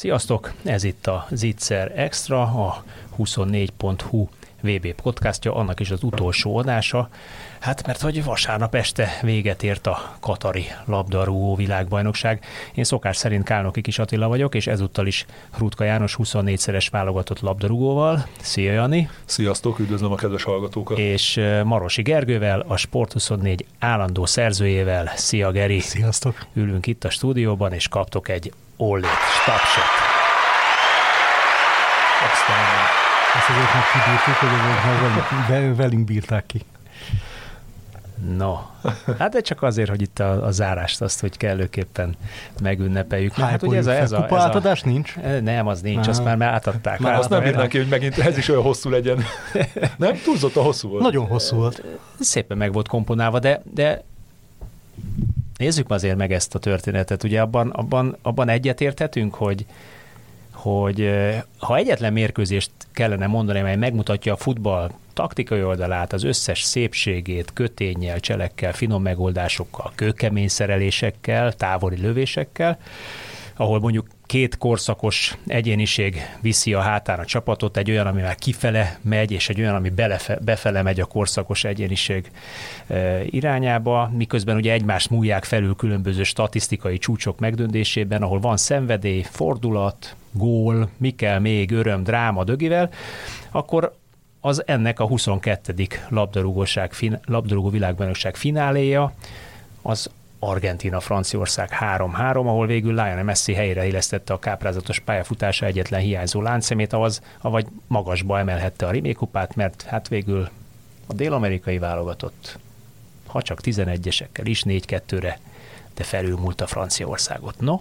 Sziasztok! Ez itt a Zitzer Extra, a 24.hu VB podcastja, annak is az utolsó adása. Hát mert hogy vasárnap este véget ért a Katari labdarúgó világbajnokság. Én szokás szerint Kálnoki Kis Attila vagyok, és ezúttal is Rutka János 24-szeres válogatott labdarúgóval. Szia Jani! Sziasztok, üdvözlöm a kedves hallgatókat! És Marosi Gergővel, a Sport24 állandó szerzőjével. Szia Geri! Sziasztok! Ülünk itt a stúdióban, és kaptok egy Ollit tapsot. Aztán ezt azért meg kibírtuk, hogy velünk, velünk bírták ki. No, hát de csak azért, hogy itt a, a zárást azt, hogy kellőképpen megünnepeljük. Hát, hát ugye ez a, ez a, ez átadás nincs? Nem, az nincs, azt már, már átadták. Már azt nem bírnánk ki, hogy megint ez is olyan hosszú legyen. nem? a hosszú volt. Nagyon hosszú volt. Szépen meg volt komponálva, de, de nézzük azért meg ezt a történetet. Ugye abban, abban, abban egyetérthetünk, hogy, hogy ha egyetlen mérkőzést kellene mondani, mely megmutatja a futball taktikai oldalát, az összes szépségét, kötényel, cselekkel, finom megoldásokkal, kőkemény szerelésekkel, távoli lövésekkel, ahol mondjuk két korszakos egyéniség viszi a hátán a csapatot, egy olyan, ami már kifele megy, és egy olyan, ami belefe, befele megy a korszakos egyéniség irányába, miközben ugye egymást múlják felül különböző statisztikai csúcsok megdöntésében, ahol van szenvedély, fordulat, gól, mi kell még, öröm, dráma dögivel, akkor az ennek a 22. labdarúgóság, labdarúgó világbajnokság fináléja, az Argentina-Franciaország 3-3, ahol végül Lionel Messi helyre illesztette a káprázatos pályafutása egyetlen hiányzó láncszemét, avaz, avagy magasba emelhette a rimékupát, mert hát végül a dél-amerikai válogatott, ha csak 11-esekkel is 4-2-re, de felülmúlt a Franciaországot. No,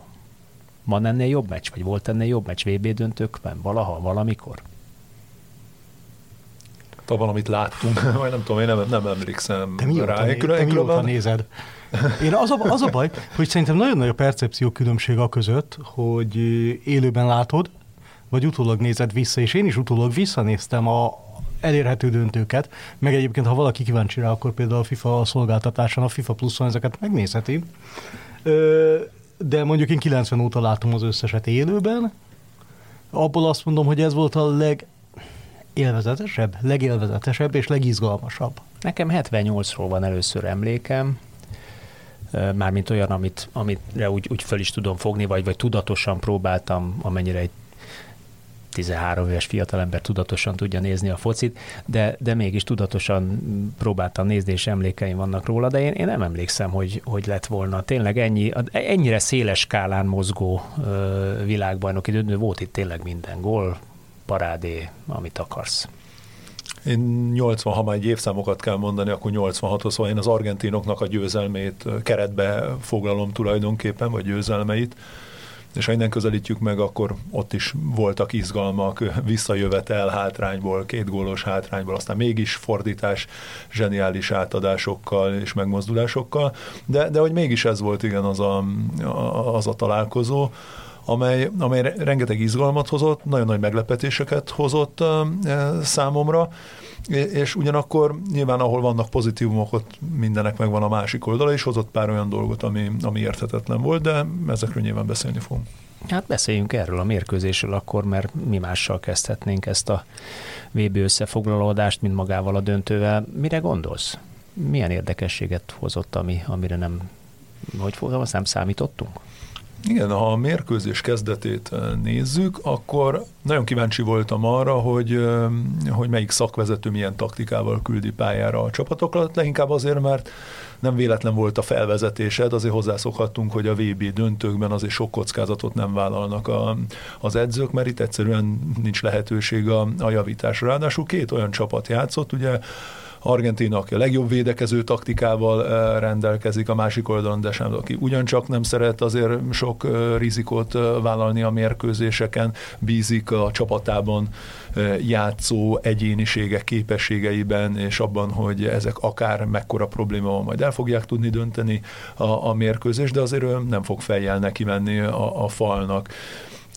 van ennél jobb meccs, vagy volt ennél jobb meccs VB döntőkben, valaha, valamikor? Ha valamit láttunk, vagy nem tudom, én nem, nem emlékszem te mióta, rá. Né, te mióta nézed? Én az a, az a baj, hogy szerintem nagyon nagy a percepció különbség a között, hogy élőben látod, vagy utólag nézed vissza, és én is utólag visszanéztem a elérhető döntőket, meg egyébként, ha valaki kíváncsi rá, akkor például a FIFA szolgáltatáson, a FIFA pluszon ezeket megnézheti. De mondjuk én 90 óta látom az összeset élőben, abból azt mondom, hogy ez volt a leg élvezetesebb, legélvezetesebb és legizgalmasabb. Nekem 78-ról van először emlékem, mármint olyan, amit, amire úgy, úgy föl is tudom fogni, vagy, vagy tudatosan próbáltam, amennyire egy 13 éves fiatalember tudatosan tudja nézni a focit, de, de mégis tudatosan próbáltam nézni, és emlékeim vannak róla, de én, én nem emlékszem, hogy, hogy lett volna tényleg ennyi, ennyire széles skálán mozgó ö, világbajnoki döntő, volt itt tényleg minden gól, parádé, amit akarsz. Én 80, ha már egy évszámokat kell mondani, akkor 86-hoz, szóval én az argentinoknak a győzelmét keretbe foglalom tulajdonképpen, vagy győzelmeit, és ha innen közelítjük meg, akkor ott is voltak izgalmak, visszajövetel hátrányból, két gólos hátrányból, aztán mégis fordítás, zseniális átadásokkal és megmozdulásokkal, de, de hogy mégis ez volt igen az a, az a találkozó, amely, amely rengeteg izgalmat hozott, nagyon nagy meglepetéseket hozott számomra, és ugyanakkor nyilván ahol vannak pozitívumok, ott mindenek megvan a másik oldala, és hozott pár olyan dolgot, ami, ami érthetetlen volt, de ezekről nyilván beszélni fogunk. Hát beszéljünk erről a mérkőzésről akkor, mert mi mással kezdhetnénk ezt a VB összefoglalódást, mint magával a döntővel. Mire gondolsz? Milyen érdekességet hozott, ami, amire nem, hogy nem számítottunk? Igen, ha a mérkőzés kezdetét nézzük, akkor nagyon kíváncsi voltam arra, hogy, hogy melyik szakvezető milyen taktikával küldi pályára a csapatokat, leginkább azért, mert nem véletlen volt a felvezetésed, azért hozzászokhattunk, hogy a VB döntőkben azért sok kockázatot nem vállalnak a, az edzők, mert itt egyszerűen nincs lehetőség a, a javításra. Ráadásul két olyan csapat játszott, ugye Argentina, aki a legjobb védekező taktikával rendelkezik, a másik oldalon Desem, aki ugyancsak nem szeret azért sok rizikót vállalni a mérkőzéseken, bízik a csapatában játszó egyéniségek képességeiben, és abban, hogy ezek akár mekkora probléma van, majd el fogják tudni dönteni a, a mérkőzést, de azért ő nem fog fejjel neki menni a, a falnak.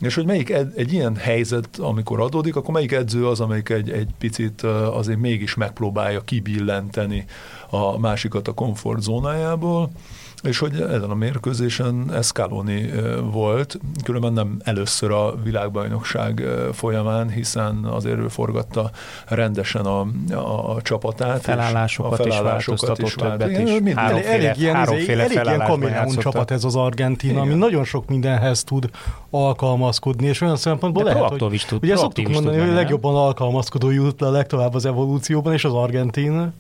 És hogy melyik ed, egy ilyen helyzet, amikor adódik, akkor melyik edző az, amelyik egy, egy picit azért mégis megpróbálja kibillenteni a másikat a komfortzónájából, és hogy ezen a mérkőzésen Escaloni volt, különben nem először a világbajnokság folyamán, hiszen azért ő forgatta rendesen a, a, a csapatát. Felállásokat, a felállásokat is változtatott is. Is. Háromféle, elég ilyen, háromféle elég ilyen kamerún csapat ez az Argentina, ami nagyon sok mindenhez tud alkalmazkodni, és olyan szempontból De lehet, hogy is tud, ugye szoktuk mondani, hogy a legjobban alkalmazkodó jut le legtovább az evolúcióban, és az argentin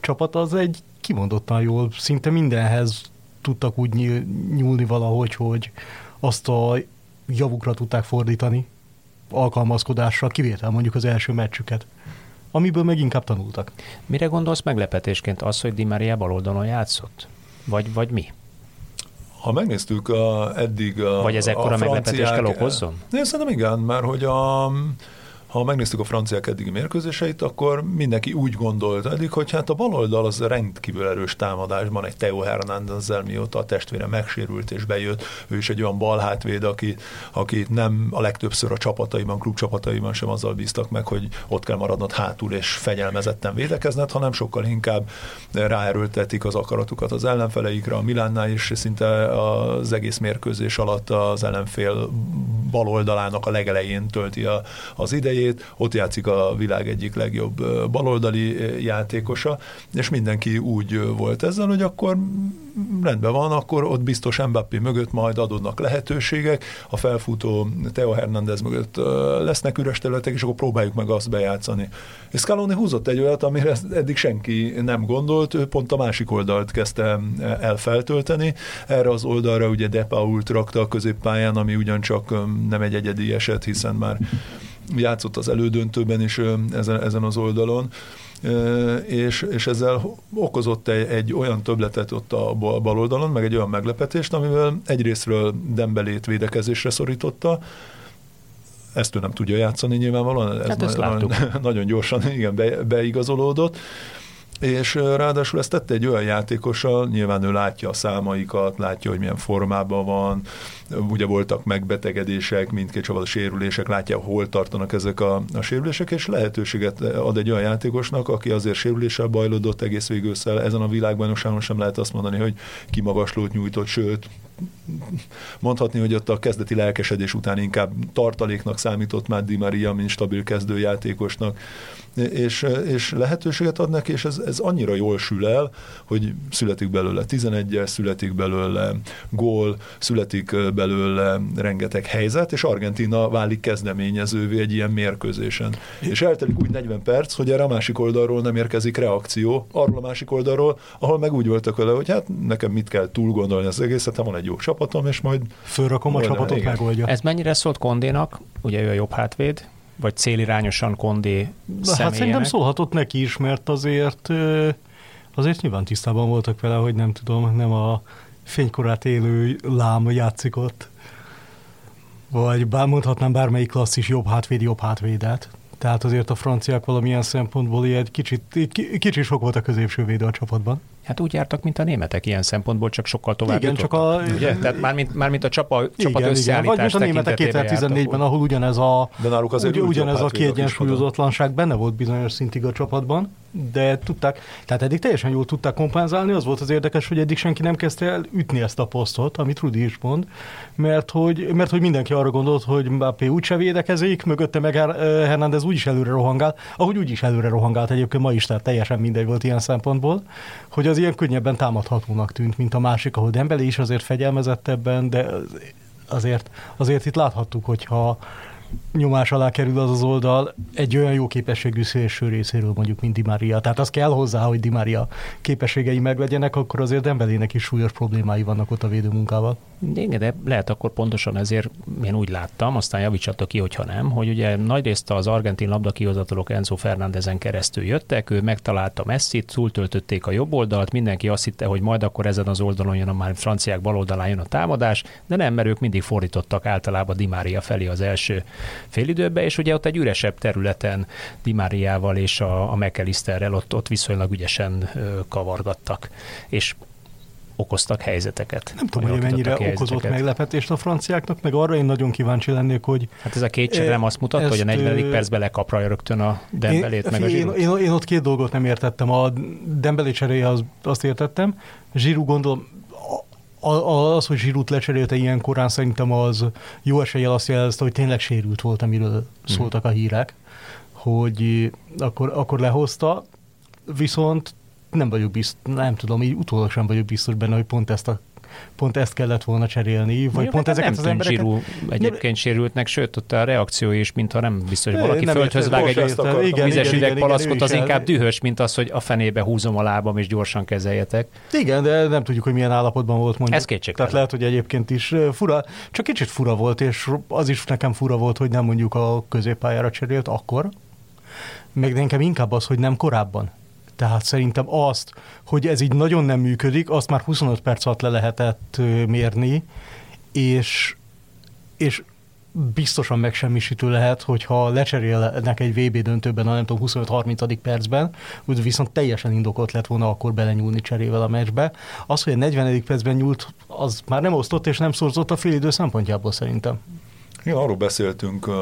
csapat az egy kimondottan jól, szinte mindenhez tudtak úgy nyúlni valahogy, hogy azt a javukra tudták fordítani alkalmazkodásra, kivétel mondjuk az első meccsüket, amiből meg inkább tanultak. Mire gondolsz meglepetésként az, hogy Di Maria baloldalon játszott? Vagy, vagy mi? Ha megnéztük a, eddig a Vagy ez ekkora meglepetést kell okozzon? Én szerintem igen, mert hogy a, ha megnéztük a franciák eddigi mérkőzéseit, akkor mindenki úgy gondolt eddig, hogy hát a baloldal az rendkívül erős támadásban egy Teo Hernándezzel, mióta a testvére megsérült és bejött, ő is egy olyan balhátvéd, aki, aki nem a legtöbbször a csapataiban, klubcsapataiban sem azzal bíztak meg, hogy ott kell maradnod hátul és fegyelmezetten védekezned, hanem sokkal inkább ráerőltetik az akaratukat az ellenfeleikre, a Milánnál is szinte az egész mérkőzés alatt az ellenfél baloldalának a legelején tölti a, az idejét, idejét, ott játszik a világ egyik legjobb baloldali játékosa, és mindenki úgy volt ezzel, hogy akkor rendben van, akkor ott biztos Mbappé mögött majd adódnak lehetőségek, a felfutó Teo Hernández mögött lesznek üres területek, és akkor próbáljuk meg azt bejátszani. És Scaloni húzott egy olyat, amire eddig senki nem gondolt, ő pont a másik oldalt kezdte el feltölteni. Erre az oldalra ugye De Pault rakta a középpályán, ami ugyancsak nem egy egyedi eset, hiszen már játszott az elődöntőben is ezen, ezen az oldalon, és, és ezzel okozott egy, egy olyan töbletet ott a bal oldalon, meg egy olyan meglepetést, amivel egyrésztről Dembelét védekezésre szorította, ezt ő nem tudja játszani nyilvánvalóan, ez hát nagyon, nagyon gyorsan igen, be, beigazolódott, és ráadásul ezt tette egy olyan játékossal, nyilván ő látja a számaikat, látja, hogy milyen formában van, ugye voltak megbetegedések, mindkét csapat sérülések, látja, hol tartanak ezek a, a sérülések, és lehetőséget ad egy olyan játékosnak, aki azért sérüléssel bajlódott egész végül ezen a világbajnokságon sem lehet azt mondani, hogy kimagaslót nyújtott, sőt, mondhatni, hogy ott a kezdeti lelkesedés után inkább tartaléknak számított már Di Maria, mint stabil kezdőjátékosnak, és, és lehetőséget ad neki, és ez, ez annyira jól sül el, hogy születik belőle 11-es, születik belőle gól, születik belőle rengeteg helyzet, és Argentina válik kezdeményezővé egy ilyen mérkőzésen. És eltelik úgy 40 perc, hogy erre a másik oldalról nem érkezik reakció, arról a másik oldalról, ahol meg úgy voltak vele, hogy hát nekem mit kell túl gondolni az egészet, ha van egy jó csapatom, és majd... Fölrakom a csapatot, igen. megoldja. Ez mennyire szólt Kondénak, ugye ő a jobb hátvéd, vagy célirányosan Kondé Hát szerintem szólhatott neki is, mert azért azért nyilván tisztában voltak vele, hogy nem tudom, nem a fénykorát élő lám játszik ott. Vagy bár mondhatnám bármelyik klasszis jobb hátvéd, jobb hátvédet. Tehát azért a franciák valamilyen szempontból ilyen kicsit, kicsit sok volt a középső védő a csapatban. Hát úgy jártak, mint a németek ilyen szempontból, csak sokkal tovább Igen, csak a... Ugye? Tehát már mint, már mint a csapa, csapat igen, összeállítás igen. Vagy mint a németek 2014-ben, ahol ugyanez a, De náluk azért ugy, ugyanez a kiegyensúlyozatlanság benne volt bizonyos szintig a csapatban, de tudták, tehát eddig teljesen jól tudták kompenzálni, az volt az érdekes, hogy eddig senki nem kezdte el ütni ezt a posztot, amit Rudi is mond, mert hogy, mert hogy mindenki arra gondolt, hogy Mbappé úgyse védekezik, mögötte meg Hernández úgyis előre rohangál, ahogy úgyis előre rohangált egyébként ma is, tehát teljesen mindegy volt ilyen szempontból, hogy az ilyen könnyebben támadhatónak tűnt, mint a másik, ahol Dembele is azért fegyelmezettebben, de azért, azért itt láthattuk, hogyha nyomás alá kerül az az oldal egy olyan jó képességű szélső részéről mondjuk, mint Di Maria. Tehát az kell hozzá, hogy Di Maria képességei meglegyenek, akkor azért Dembelének is súlyos problémái vannak ott a védőmunkával. Igen, de lehet akkor pontosan ezért én úgy láttam, aztán javítsatok ki, hogyha nem, hogy ugye nagyrészt az argentin labdakihozatalok Enzo Fernándezen keresztül jöttek, ő megtalálta Messi-t, túltöltötték a jobb oldalt, mindenki azt hitte, hogy majd akkor ezen az oldalon jön a már franciák bal oldalán jön a támadás, de nem, mert ők mindig fordítottak általában Di Maria felé az első félidőbe, és ugye ott egy üresebb területen Di Mariával és a, a McAllisterrel ott, ott viszonylag ügyesen kavargattak. És okoztak helyzeteket. Nem tudom, hogy mennyire okozott meglepetést a franciáknak, meg arra én nagyon kíváncsi lennék, hogy... Hát ez a két e, nem azt mutatta, hogy a 40. percben lekapra rögtön a Dembelét, én, meg a én, én, én, ott két dolgot nem értettem. A Dembelé cseréje az, azt értettem. Zsirú gondolom, az, hogy Zsirút lecserélte ilyen korán, szerintem az jó eséllyel azt jelezte, hogy tényleg sérült volt, amiről szóltak a hírek, hogy akkor, akkor lehozta, viszont nem vagyok biztos, nem tudom, így utólag sem vagyok biztos benne, hogy pont ezt a pont ezt kellett volna cserélni, vagy ja, pont ezeket nem az embereket... Zsirú egyébként sérültnek, sőt, ott a reakció is, mintha nem biztos, hogy valaki nem földhöz vág egy igen, vizes üveg palaszkot, az inkább dühös, mint az, hogy a fenébe húzom a lábam, és gyorsan kezeljetek. Igen, de nem tudjuk, hogy milyen állapotban volt mondjuk. Ez kétség. Tehát lehet, hogy egyébként is fura, csak kicsit fura volt, és az is nekem fura volt, hogy nem mondjuk a középpályára cserélt akkor, meg nekem inkább az, hogy nem korábban. Tehát szerintem azt, hogy ez így nagyon nem működik, azt már 25 perc alatt le lehetett mérni, és, és biztosan megsemmisítő lehet, hogyha lecserélnek egy VB döntőben a nem tudom 25-30. percben, úgy viszont teljesen indokolt lett volna akkor belenyúlni cserével a meccsbe. Az, hogy a 40. percben nyúlt, az már nem osztott és nem szorzott a félidő szempontjából szerintem. Ja, arról beszéltünk uh,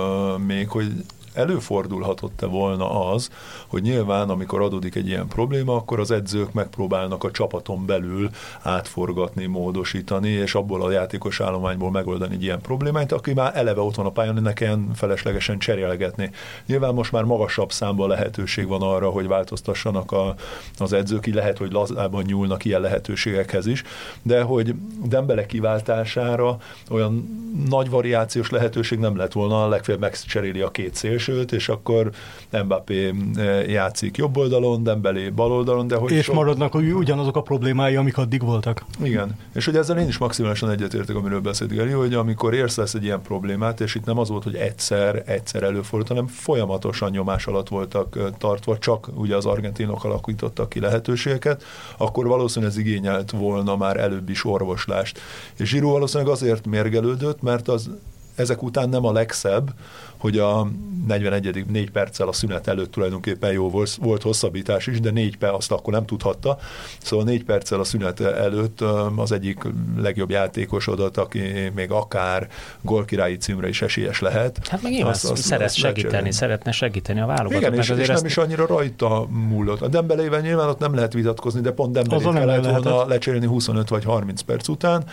még, hogy előfordulhatott-e volna az, hogy nyilván, amikor adódik egy ilyen probléma, akkor az edzők megpróbálnak a csapaton belül átforgatni, módosítani, és abból a játékos állományból megoldani egy ilyen problémát, aki már eleve ott van a pályán, ne kelljen feleslegesen cserélgetni. Nyilván most már magasabb számban lehetőség van arra, hogy változtassanak a, az edzők, így lehet, hogy lazában nyúlnak ilyen lehetőségekhez is, de hogy Dembele kiváltására olyan nagy variációs lehetőség nem lett volna, legfeljebb megcseréli a két szélső, szélsőt, és akkor Mbappé eh, játszik jobb oldalon, Dembélé bal oldalon, de hogy... És sok... maradnak hogy ugyanazok a problémái, amik addig voltak. Igen, és hogy ezzel én is maximálisan egyetértek, amiről beszélt Geri, hogy amikor érsz lesz egy ilyen problémát, és itt nem az volt, hogy egyszer, egyszer előfordult, hanem folyamatosan nyomás alatt voltak eh, tartva, csak ugye az argentinok alakítottak ki lehetőségeket, akkor valószínűleg ez igényelt volna már előbb is orvoslást. És Zsiró valószínűleg azért mérgelődött, mert az ezek után nem a legszebb, hogy a 41. négy perccel a szünet előtt tulajdonképpen jó volt, volt hosszabbítás is, de négy perc azt akkor nem tudhatta. Szóval négy perccel a szünet előtt az egyik legjobb játékosodott, aki még akár gólkirályi címre is esélyes lehet. Hát meg nyilván azt, azt, szeret azt segíteni, szeretne segíteni a válogatott. Igen, és, és nem ezt... is annyira rajta múlott. A Dembelével nyilván ott nem lehet vitatkozni, de pont Dembelét kellett volna lecserélni 25 vagy 30 perc után,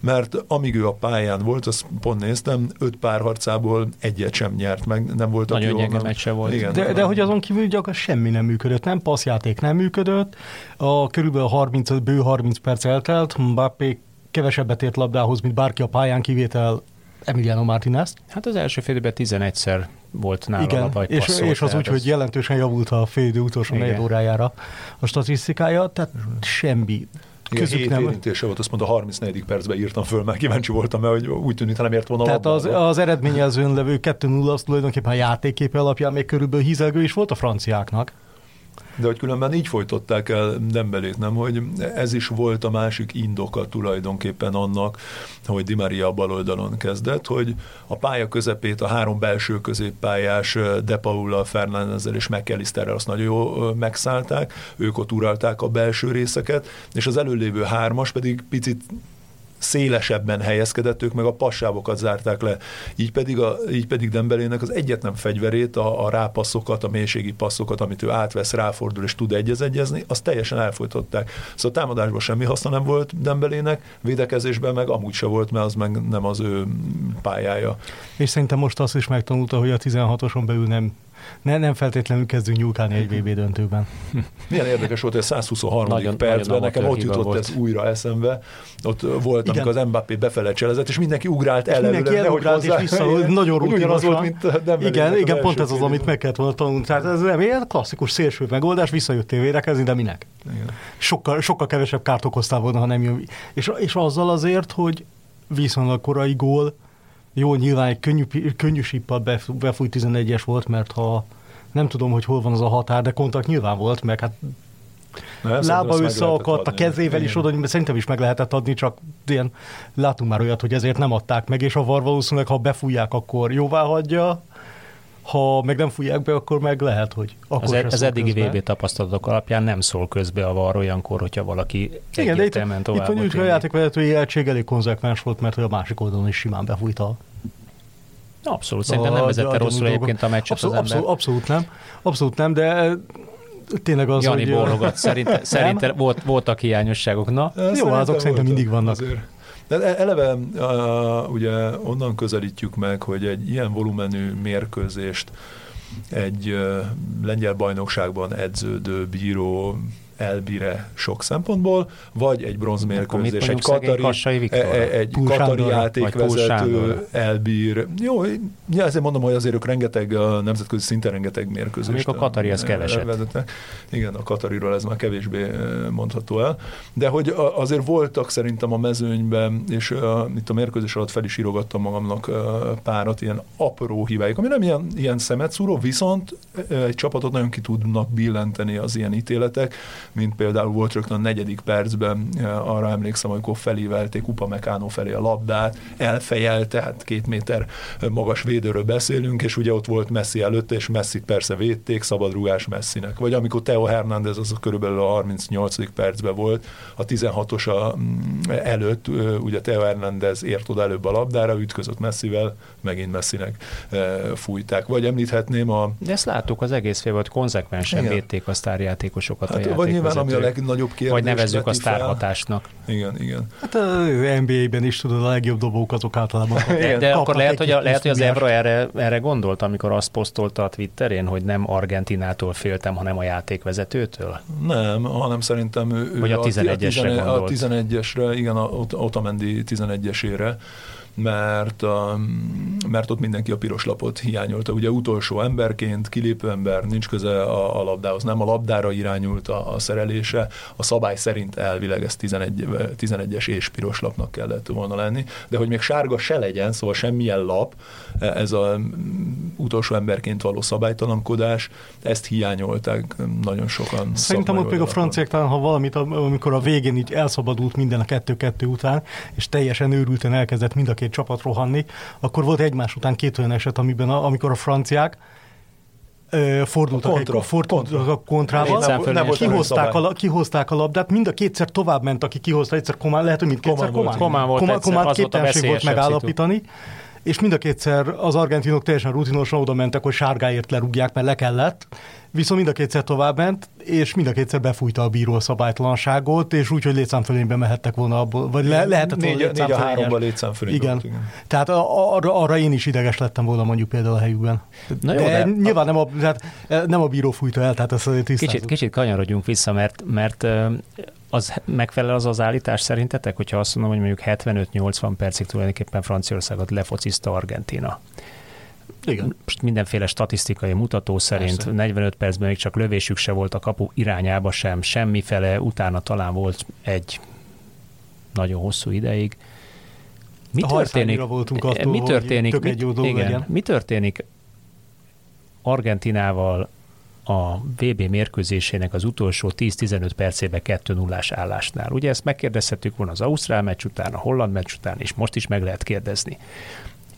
mert amíg ő a pályán volt, azt pont néztem, öt párharcából egyet sem nyert meg, nem volt Nagyon gyenge meccse volt. Igen, de, de hogy azon kívül gyakorlatilag semmi nem működött, nem passzjáték nem működött, a körülbelül 30, bő 30 perc eltelt, Mbappé kevesebbet ért labdához, mint bárki a pályán, kivétel Emiliano Martinez. Hát az első fél 11-szer volt nála Igen, a és, és az úgy, hogy jelentősen javult a fél utolsó negyed órájára a statisztikája, tehát semmi Közük nem. érintése volt, azt mondta, a 34. percben írtam föl, mert kíváncsi voltam, mert hogy úgy tűnik, nem ért volna Tehát az, az eredményezőn levő 2-0 az tulajdonképpen a játékképe alapján még körülbelül hízelgő is volt a franciáknak. De hogy különben így folytották el Dembelét, nem? Hogy ez is volt a másik indoka tulajdonképpen annak, hogy Di Maria bal oldalon kezdett, hogy a pálya közepét a három belső középpályás De Paula, Fernándezzel és McAllisterrel azt nagyon jól megszállták, ők ott uralták a belső részeket, és az előlévő hármas pedig picit szélesebben helyezkedett, ők meg a passávokat zárták le. Így pedig, a, így pedig Dembelének az egyetlen fegyverét, a, a rápasszokat, a mélységi passzokat, amit ő átvesz, ráfordul és tud egyez-egyezni, azt teljesen elfolytották. Szóval támadásban semmi haszna nem volt Dembelének, védekezésben meg amúgy se volt, mert az meg nem az ő pályája. És szerintem most azt is megtanulta, hogy a 16-oson belül nem ne, nem feltétlenül kezdünk nyúlkálni egy VB döntőben. Milyen érdekes volt, hogy a 123. Nagyon, percben nagyon nekem ott jutott volt. ez újra eszembe. Ott volt, Igen. amikor az Mbappé befele cselezett, és mindenki ugrált el Mindenki elugrált, és vissza, hogy nagyon rutinosan. Volt, mint nem igen, igen pont ez az, amit meg kellett volna tanulni. Tehát ez nem ilyen klasszikus szélső megoldás, visszajöttél védekezni, de minek? Igen. Sokkal, sokkal kevesebb kárt okoztál volna, ha nem jön. És, és azzal azért, hogy viszonylag korai gól. Jó, nyilván egy könnyű, könnyű sippal befújt 11-es volt, mert ha nem tudom, hogy hol van az a határ, de kontakt nyilván volt, meg hát Na, lába összeakadt, a kezével is oda, mert szerintem is meg lehetett adni, csak ilyen, látunk már olyat, hogy ezért nem adták meg, és a VAR valószínűleg, ha befújják, akkor jóvá hagyja, ha meg nem fújják be, akkor meg lehet, hogy akkor Az, e- az eddigi VB tapasztalatok alapján nem szól közbe a VAR olyankor, hogyha valaki Igen, de itt, itt van úgy, hogy a játékvezetői egység elég konzekvens volt, mert a másik oldalon is simán befújta Abszolút, szerintem nem vezette rosszul egyébként a meccset abszolút, az ember. Abszolút, abszolút nem, abszolút nem, de tényleg az, Jani hogy... bólogat, szerinte, szerinte volt, voltak hiányosságok, na? Jó, azok szerintem mindig vannak. Azért. De e- eleve uh, ugye onnan közelítjük meg, hogy egy ilyen volumenű mérkőzést egy uh, lengyel bajnokságban edződő bíró elbíre sok szempontból, vagy egy bronzmérkőzés, egy katari, e- e- egy katari játékvezető elbír. Jó, ja, ezért mondom, hogy azért ők rengeteg, nemzetközi szinten rengeteg mérkőzést. Még a katari az keveset. Vezetnek. Igen, a katariról ez már kevésbé mondható el. De hogy azért voltak szerintem a mezőnyben, és itt a mérkőzés alatt fel is írogattam magamnak párat, ilyen apró hibáik, ami nem ilyen, ilyen szemetszúró, viszont egy csapatot nagyon ki tudnak billenteni az ilyen ítéletek, mint például volt rögtön a negyedik percben, eh, arra emlékszem, amikor felévelték Upamecano felé a labdát, elfejelt, tehát két méter magas védőről beszélünk, és ugye ott volt Messi előtte, és Messi persze védték, szabadrugás Messinek. Vagy amikor Teo Hernández az körülbelül a 38. percben volt, a 16-os mm, előtt, ugye Teo Hernández ért oda előbb a labdára, ütközött Messivel, megint Messinek fújták. Vagy említhetném a... De ezt láttuk az egész fél, hogy konzekvensen védték a sztárjátékosokat hát, a Vagy nyilván, ami a legnagyobb kérdés. Vagy nevezzük a sztárhatásnak. Igen, igen. Hát az NBA-ben is tudod, a legjobb dobók azok általában. de, de akkor lehet, hogy, a, lehet, hogy az Evra erre, erre gondolt, amikor azt posztolta a Twitterén, hogy nem Argentinától féltem, hanem a játékvezetőtől? Nem, hanem szerintem ő, Vagy a 11-esre a, a 11-esre, igen, a Otamendi 11-esére mert, a, mert ott mindenki a piros lapot hiányolta. Ugye utolsó emberként, kilépő ember, nincs köze a, a labdához, nem a labdára irányult a, a szerelése, a szabály szerint elvileg ez 11, 11-es és piros lapnak kellett volna lenni, de hogy még sárga se legyen, szóval semmilyen lap, ez a utolsó emberként való szabálytalankodás, ezt hiányolták nagyon sokan. Szerintem ott még a franciák talán, ha valamit, amikor a végén így elszabadult minden a kettő-kettő után, és teljesen őrülten elkezdett mind a két csapat rohanni, akkor volt egymás után két olyan eset, amiben a, amikor a franciák fordultak, a kontra, egy, fordultak kontra. a kontrával, nem, nem kihozták, a, kihozták a labdát, mind a kétszer tovább ment, aki kihozta, egyszer Komán, lehet, hogy mindkétszer Komán. Komán volt, Komán, Komán képtelenség volt megállapítani. És mind a kétszer az argentinok teljesen rutinosan oda mentek, hogy sárgáért lerúgják, mert le kellett, viszont mind a kétszer tovább ment, és mind a kétszer befújta a bíró a szabálytlanságot, és úgy, hogy létszámfölénybe mehettek volna abból, vagy le, lehetett volna négy, négy a létszámfölénybe. Igen. igen. Tehát arra, arra, én is ideges lettem volna mondjuk például a helyükben. Na jó, de, de nyilván a... nem a, tehát nem a bíró fújta el, tehát ezt azért Kicsit, kicsit kanyarodjunk vissza, mert, mert az megfelel az az állítás szerintetek, hogyha azt mondom, hogy mondjuk 75-80 percig tulajdonképpen Franciaországot lefociszta Argentina. Igen. Most mindenféle statisztikai mutató szerint Persze. 45 percben még csak lövésük se volt a kapu irányába sem, semmifele, utána talán volt egy nagyon hosszú ideig. Mi a történik? Voltunk attól, mi történik? Hogy mi, igen, legyen. mi történik Argentinával a VB mérkőzésének az utolsó 10-15 percében 2 0 állásnál. Ugye ezt megkérdezhetük volna az Ausztrál meccs után, a Holland meccs után, és most is meg lehet kérdezni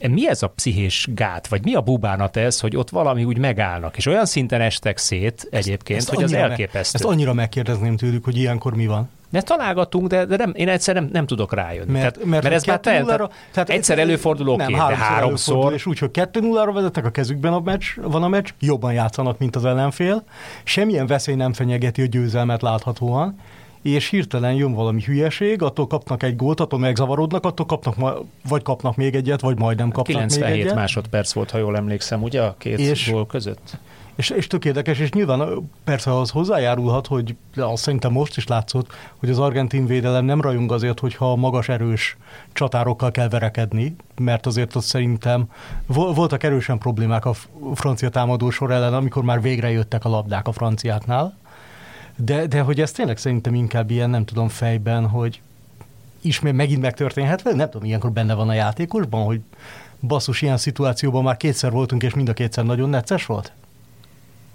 mi ez a pszichés gát, vagy mi a bubánat ez, hogy ott valami úgy megállnak, és olyan szinten estek szét egyébként, ezt, ezt hogy az elképesztő. Me, ezt annyira megkérdezném tőlük, hogy ilyenkor mi van. Ne találgatunk, de, de nem, én egyszer nem, nem tudok rájönni. Mert, tehát, mert, mert ez már te, tehát, tehát egyszer előfordul, oké, okay, de háromszor. És úgy, hogy 2 0 vezettek a kezükben a meccs, van a meccs, jobban játszanak, mint az ellenfél. Semmilyen veszély nem fenyegeti a győzelmet láthatóan és hirtelen jön valami hülyeség, attól kapnak egy gólt, attól megzavarodnak, attól kapnak, ma, vagy kapnak még egyet, vagy majdnem kapnak 97 még egyet. másodperc volt, ha jól emlékszem, ugye a két és, gól között? És, és tök érdekes, és nyilván persze az hozzájárulhat, hogy azt szerintem most is látszott, hogy az argentin védelem nem rajong azért, hogyha magas erős csatárokkal kell verekedni, mert azért ott szerintem voltak erősen problémák a francia támadósor ellen, amikor már végre jöttek a labdák a franciáknál. De, de hogy ez tényleg szerintem inkább ilyen, nem tudom, fejben, hogy ismét megint megtörténhet velük? Nem tudom, ilyenkor benne van a játékosban, hogy basszus, ilyen szituációban már kétszer voltunk, és mind a kétszer nagyon necces volt?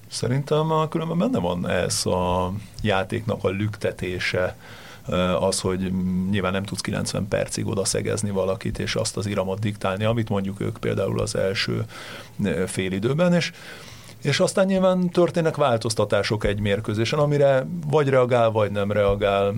Szerintem a különben benne van ez a játéknak a lüktetése, az, hogy nyilván nem tudsz 90 percig oda szegezni valakit, és azt az iramot diktálni, amit mondjuk ők például az első fél időben, és és aztán nyilván történnek változtatások egy mérkőzésen, amire vagy reagál, vagy nem reagál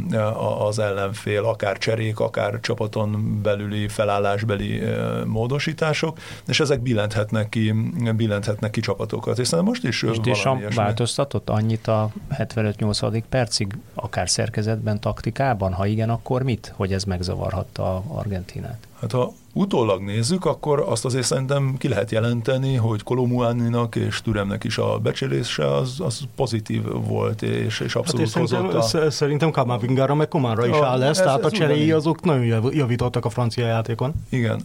az ellenfél, akár cserék, akár csapaton belüli felállásbeli módosítások, és ezek billenthetnek ki, billenthetnek ki csapatokat. És most is és Deschamps változtatott annyit a 75-80 percig, akár szerkezetben, taktikában? Ha igen, akkor mit? Hogy ez megzavarhatta Argentinát? Hát ha utólag nézzük, akkor azt azért szerintem ki lehet jelenteni, hogy Kolomuáninak és Türemnek is a becserése az, az pozitív volt, és, és abszolút hát és hozott a... Szerintem Kamavingára meg Kománra is áll lesz, ez, tehát ez a cseréi azok nagyon javítottak a francia játékon. Igen,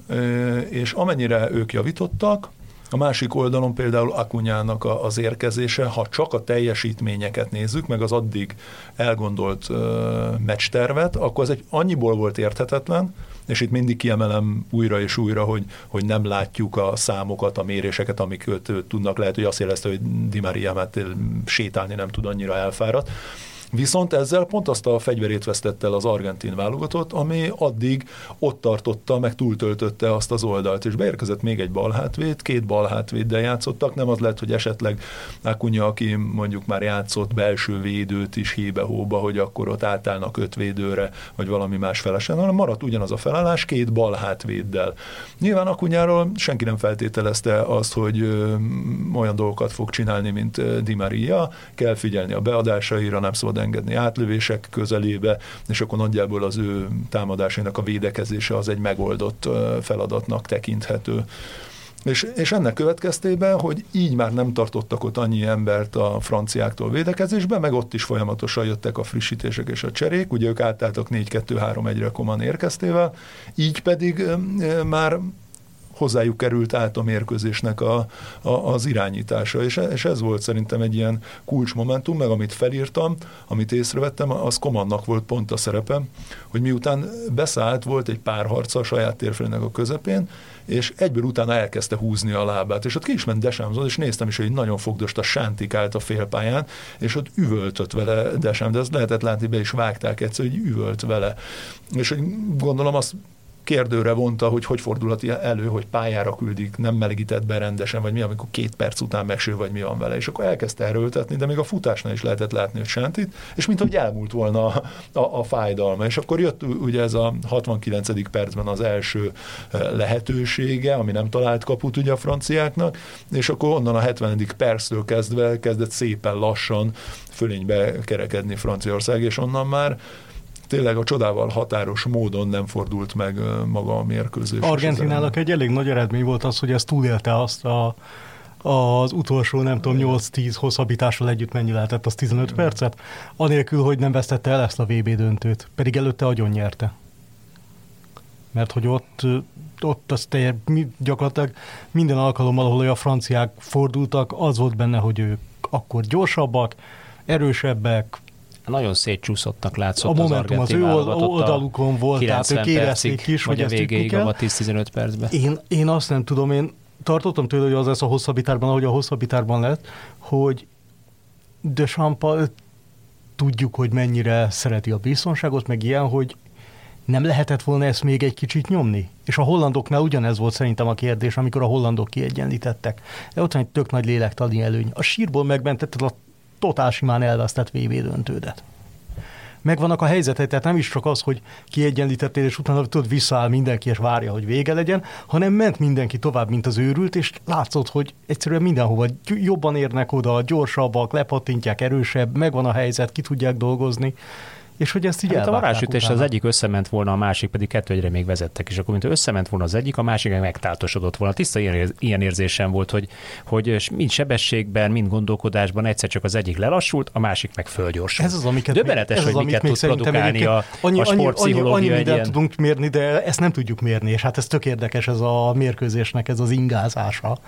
és amennyire ők javítottak, a másik oldalon például Akunyának az érkezése, ha csak a teljesítményeket nézzük, meg az addig elgondolt uh, meccstervet, akkor ez egy annyiból volt érthetetlen, és itt mindig kiemelem újra és újra, hogy, hogy nem látjuk a számokat, a méréseket, amik őt, őt tudnak, lehet, hogy azt érezte, hogy Di Maria sétálni nem tud annyira elfáradt, Viszont ezzel pont azt a fegyverét vesztette el az argentin válogatott, ami addig ott tartotta, meg túltöltötte azt az oldalt, és beérkezett még egy balhátvéd, két balhátvéddel játszottak, nem az lett, hogy esetleg Akunya, aki mondjuk már játszott belső védőt is híbe-hóba, hogy akkor ott átállnak öt védőre, vagy valami más felesen, hanem maradt ugyanaz a felállás két balhátvéddel. Nyilván Akunyáról senki nem feltételezte azt, hogy ö, olyan dolgokat fog csinálni, mint Di Maria, kell figyelni a beadásaira, nem szabad engedni átlövések közelébe, és akkor nagyjából az ő támadásainak a védekezése az egy megoldott feladatnak tekinthető. És, és ennek következtében, hogy így már nem tartottak ott annyi embert a franciáktól védekezésbe, meg ott is folyamatosan jöttek a frissítések és a cserék, ugye ők átálltak 4-2-3-1-re Koman érkeztével, így pedig már hozzájuk került át a mérkőzésnek a, a, az irányítása, és, és ez volt szerintem egy ilyen kulcsmomentum, meg amit felírtam, amit észrevettem, az Komannak volt pont a szerepe, hogy miután beszállt, volt egy pár harca a saját térfélének a közepén, és egyből utána elkezdte húzni a lábát, és ott ki is ment Desámzon, és néztem is, hogy nagyon fogdosta sántikált a félpályán, és ott üvöltött vele Desám, de ezt lehetett látni, be is vágták egyszer, hogy üvölt vele. És hogy gondolom azt kérdőre vonta, hogy hogy fordulhat elő, hogy pályára küldik, nem melegített be rendesen, vagy mi, amikor két perc után megső, vagy mi van vele. És akkor elkezdte erőltetni, de még a futásnál is lehetett látni, hogy sántit, és mint hogy elmúlt volna a, a, a fájdalma. És akkor jött ugye ez a 69. percben az első eh, lehetősége, ami nem talált kaput ugye a franciáknak, és akkor onnan a 70. perctől kezdve kezdett szépen lassan fölénybe kerekedni Franciaország, és onnan már tényleg a csodával határos módon nem fordult meg maga a mérkőzés. Argentinának egy elég nagy eredmény volt az, hogy ez túlélte azt a az utolsó, nem tudom, 8-10 hosszabbítással együtt mennyi lehetett, az 15 percet, anélkül, hogy nem vesztette el ezt a VB döntőt, pedig előtte agyon nyerte. Mert hogy ott, ott az teljes, gyakorlatilag minden alkalommal, ahol a franciák fordultak, az volt benne, hogy ők akkor gyorsabbak, erősebbek, nagyon szétcsúszottnak látszott a momentum az, az ő oldalukon volt, tehát ők érezték is, hogy a végéig a 10-15 percben. Én, én azt nem tudom, én tartottam tőle, hogy az lesz a hosszabbitárban, ahogy a hosszabbitárban lett, hogy de Sampa tudjuk, hogy mennyire szereti a biztonságot, meg ilyen, hogy nem lehetett volna ezt még egy kicsit nyomni? És a hollandoknál ugyanez volt szerintem a kérdés, amikor a hollandok kiegyenlítettek. De ott van egy tök nagy lélektani előny. A sírból megmentetted a totál simán elvesztett VB döntődet. Megvannak a helyzetek, tehát nem is csak az, hogy kiegyenlítettél, és utána tudod, visszaáll mindenki, és várja, hogy vége legyen, hanem ment mindenki tovább, mint az őrült, és látszott, hogy egyszerűen mindenhova jobban érnek oda, gyorsabbak, lepattintják, erősebb, megvan a helyzet, ki tudják dolgozni és hogy ezt így hát a varázsütés az egyik összement volna, a másik pedig kettő egyre még vezettek, és akkor mint összement volna az egyik, a másik meg megtáltosodott volna. Tiszta ilyen, ilyen érzésem volt, hogy, hogy mind sebességben, mind gondolkodásban egyszer csak az egyik lelassult, a másik meg fölgyorsult. Ez az, amiket Döbbenetes, hogy miket tud produkálni a, annyi, a sportpszichológia. Annyi, annyi mindent tudunk mérni, de ezt nem tudjuk mérni, és hát ez tök érdekes ez a mérkőzésnek, ez az ingázása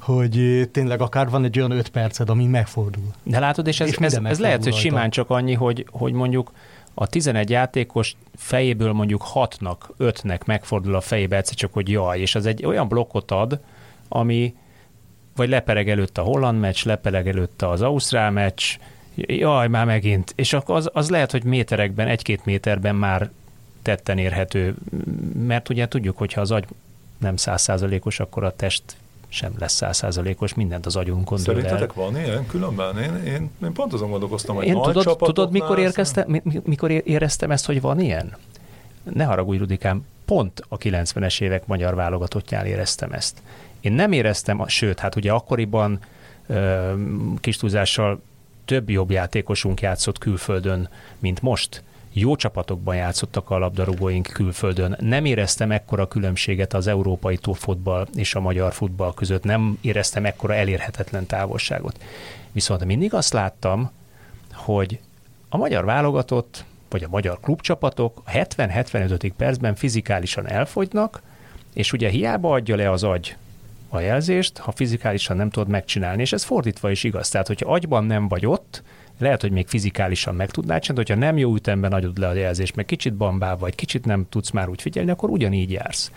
hogy tényleg akár van egy olyan öt perced, ami megfordul. De látod, és ez, és ez, ez lehet, hogy simán csak annyi, hogy, hogy mondjuk a 11 játékos fejéből mondjuk 6-nak, 5-nek megfordul a fejébe egyszer csak, hogy jaj, és az egy olyan blokkot ad, ami vagy lepereg előtt a holland meccs, lepereg előtt az ausztrál meccs, jaj, már megint. És akkor az, az lehet, hogy méterekben, egy-két méterben már tetten érhető, mert ugye tudjuk, hogyha az agy nem százszázalékos, akkor a test sem lesz százszázalékos, mindent az agyunkon Szerintetek van ilyen különben? Én, én, én pont azon gondolkoztam, hogy én nagy tudod, tudod mikor, érkeztem, mikor éreztem ezt, hogy van ilyen? Ne haragudj, Rudikám, pont a 90-es évek magyar válogatottján éreztem ezt. Én nem éreztem, sőt, hát ugye akkoriban kis túlzással több jobb játékosunk játszott külföldön, mint most. Jó csapatokban játszottak a labdarúgóink külföldön. Nem éreztem ekkora különbséget az európai futball és a magyar futball között. Nem éreztem ekkora elérhetetlen távolságot. Viszont mindig azt láttam, hogy a magyar válogatott, vagy a magyar klubcsapatok a 70-75. percben fizikálisan elfogynak, és ugye hiába adja le az agy a jelzést, ha fizikálisan nem tudod megcsinálni, és ez fordítva is igaz. Tehát, hogyha agyban nem vagy ott, lehet, hogy még fizikálisan meg tudnád csinálni, hogyha nem jó ütemben adod le a jelzést, meg kicsit bambá vagy, kicsit nem tudsz már úgy figyelni, akkor ugyanígy jársz.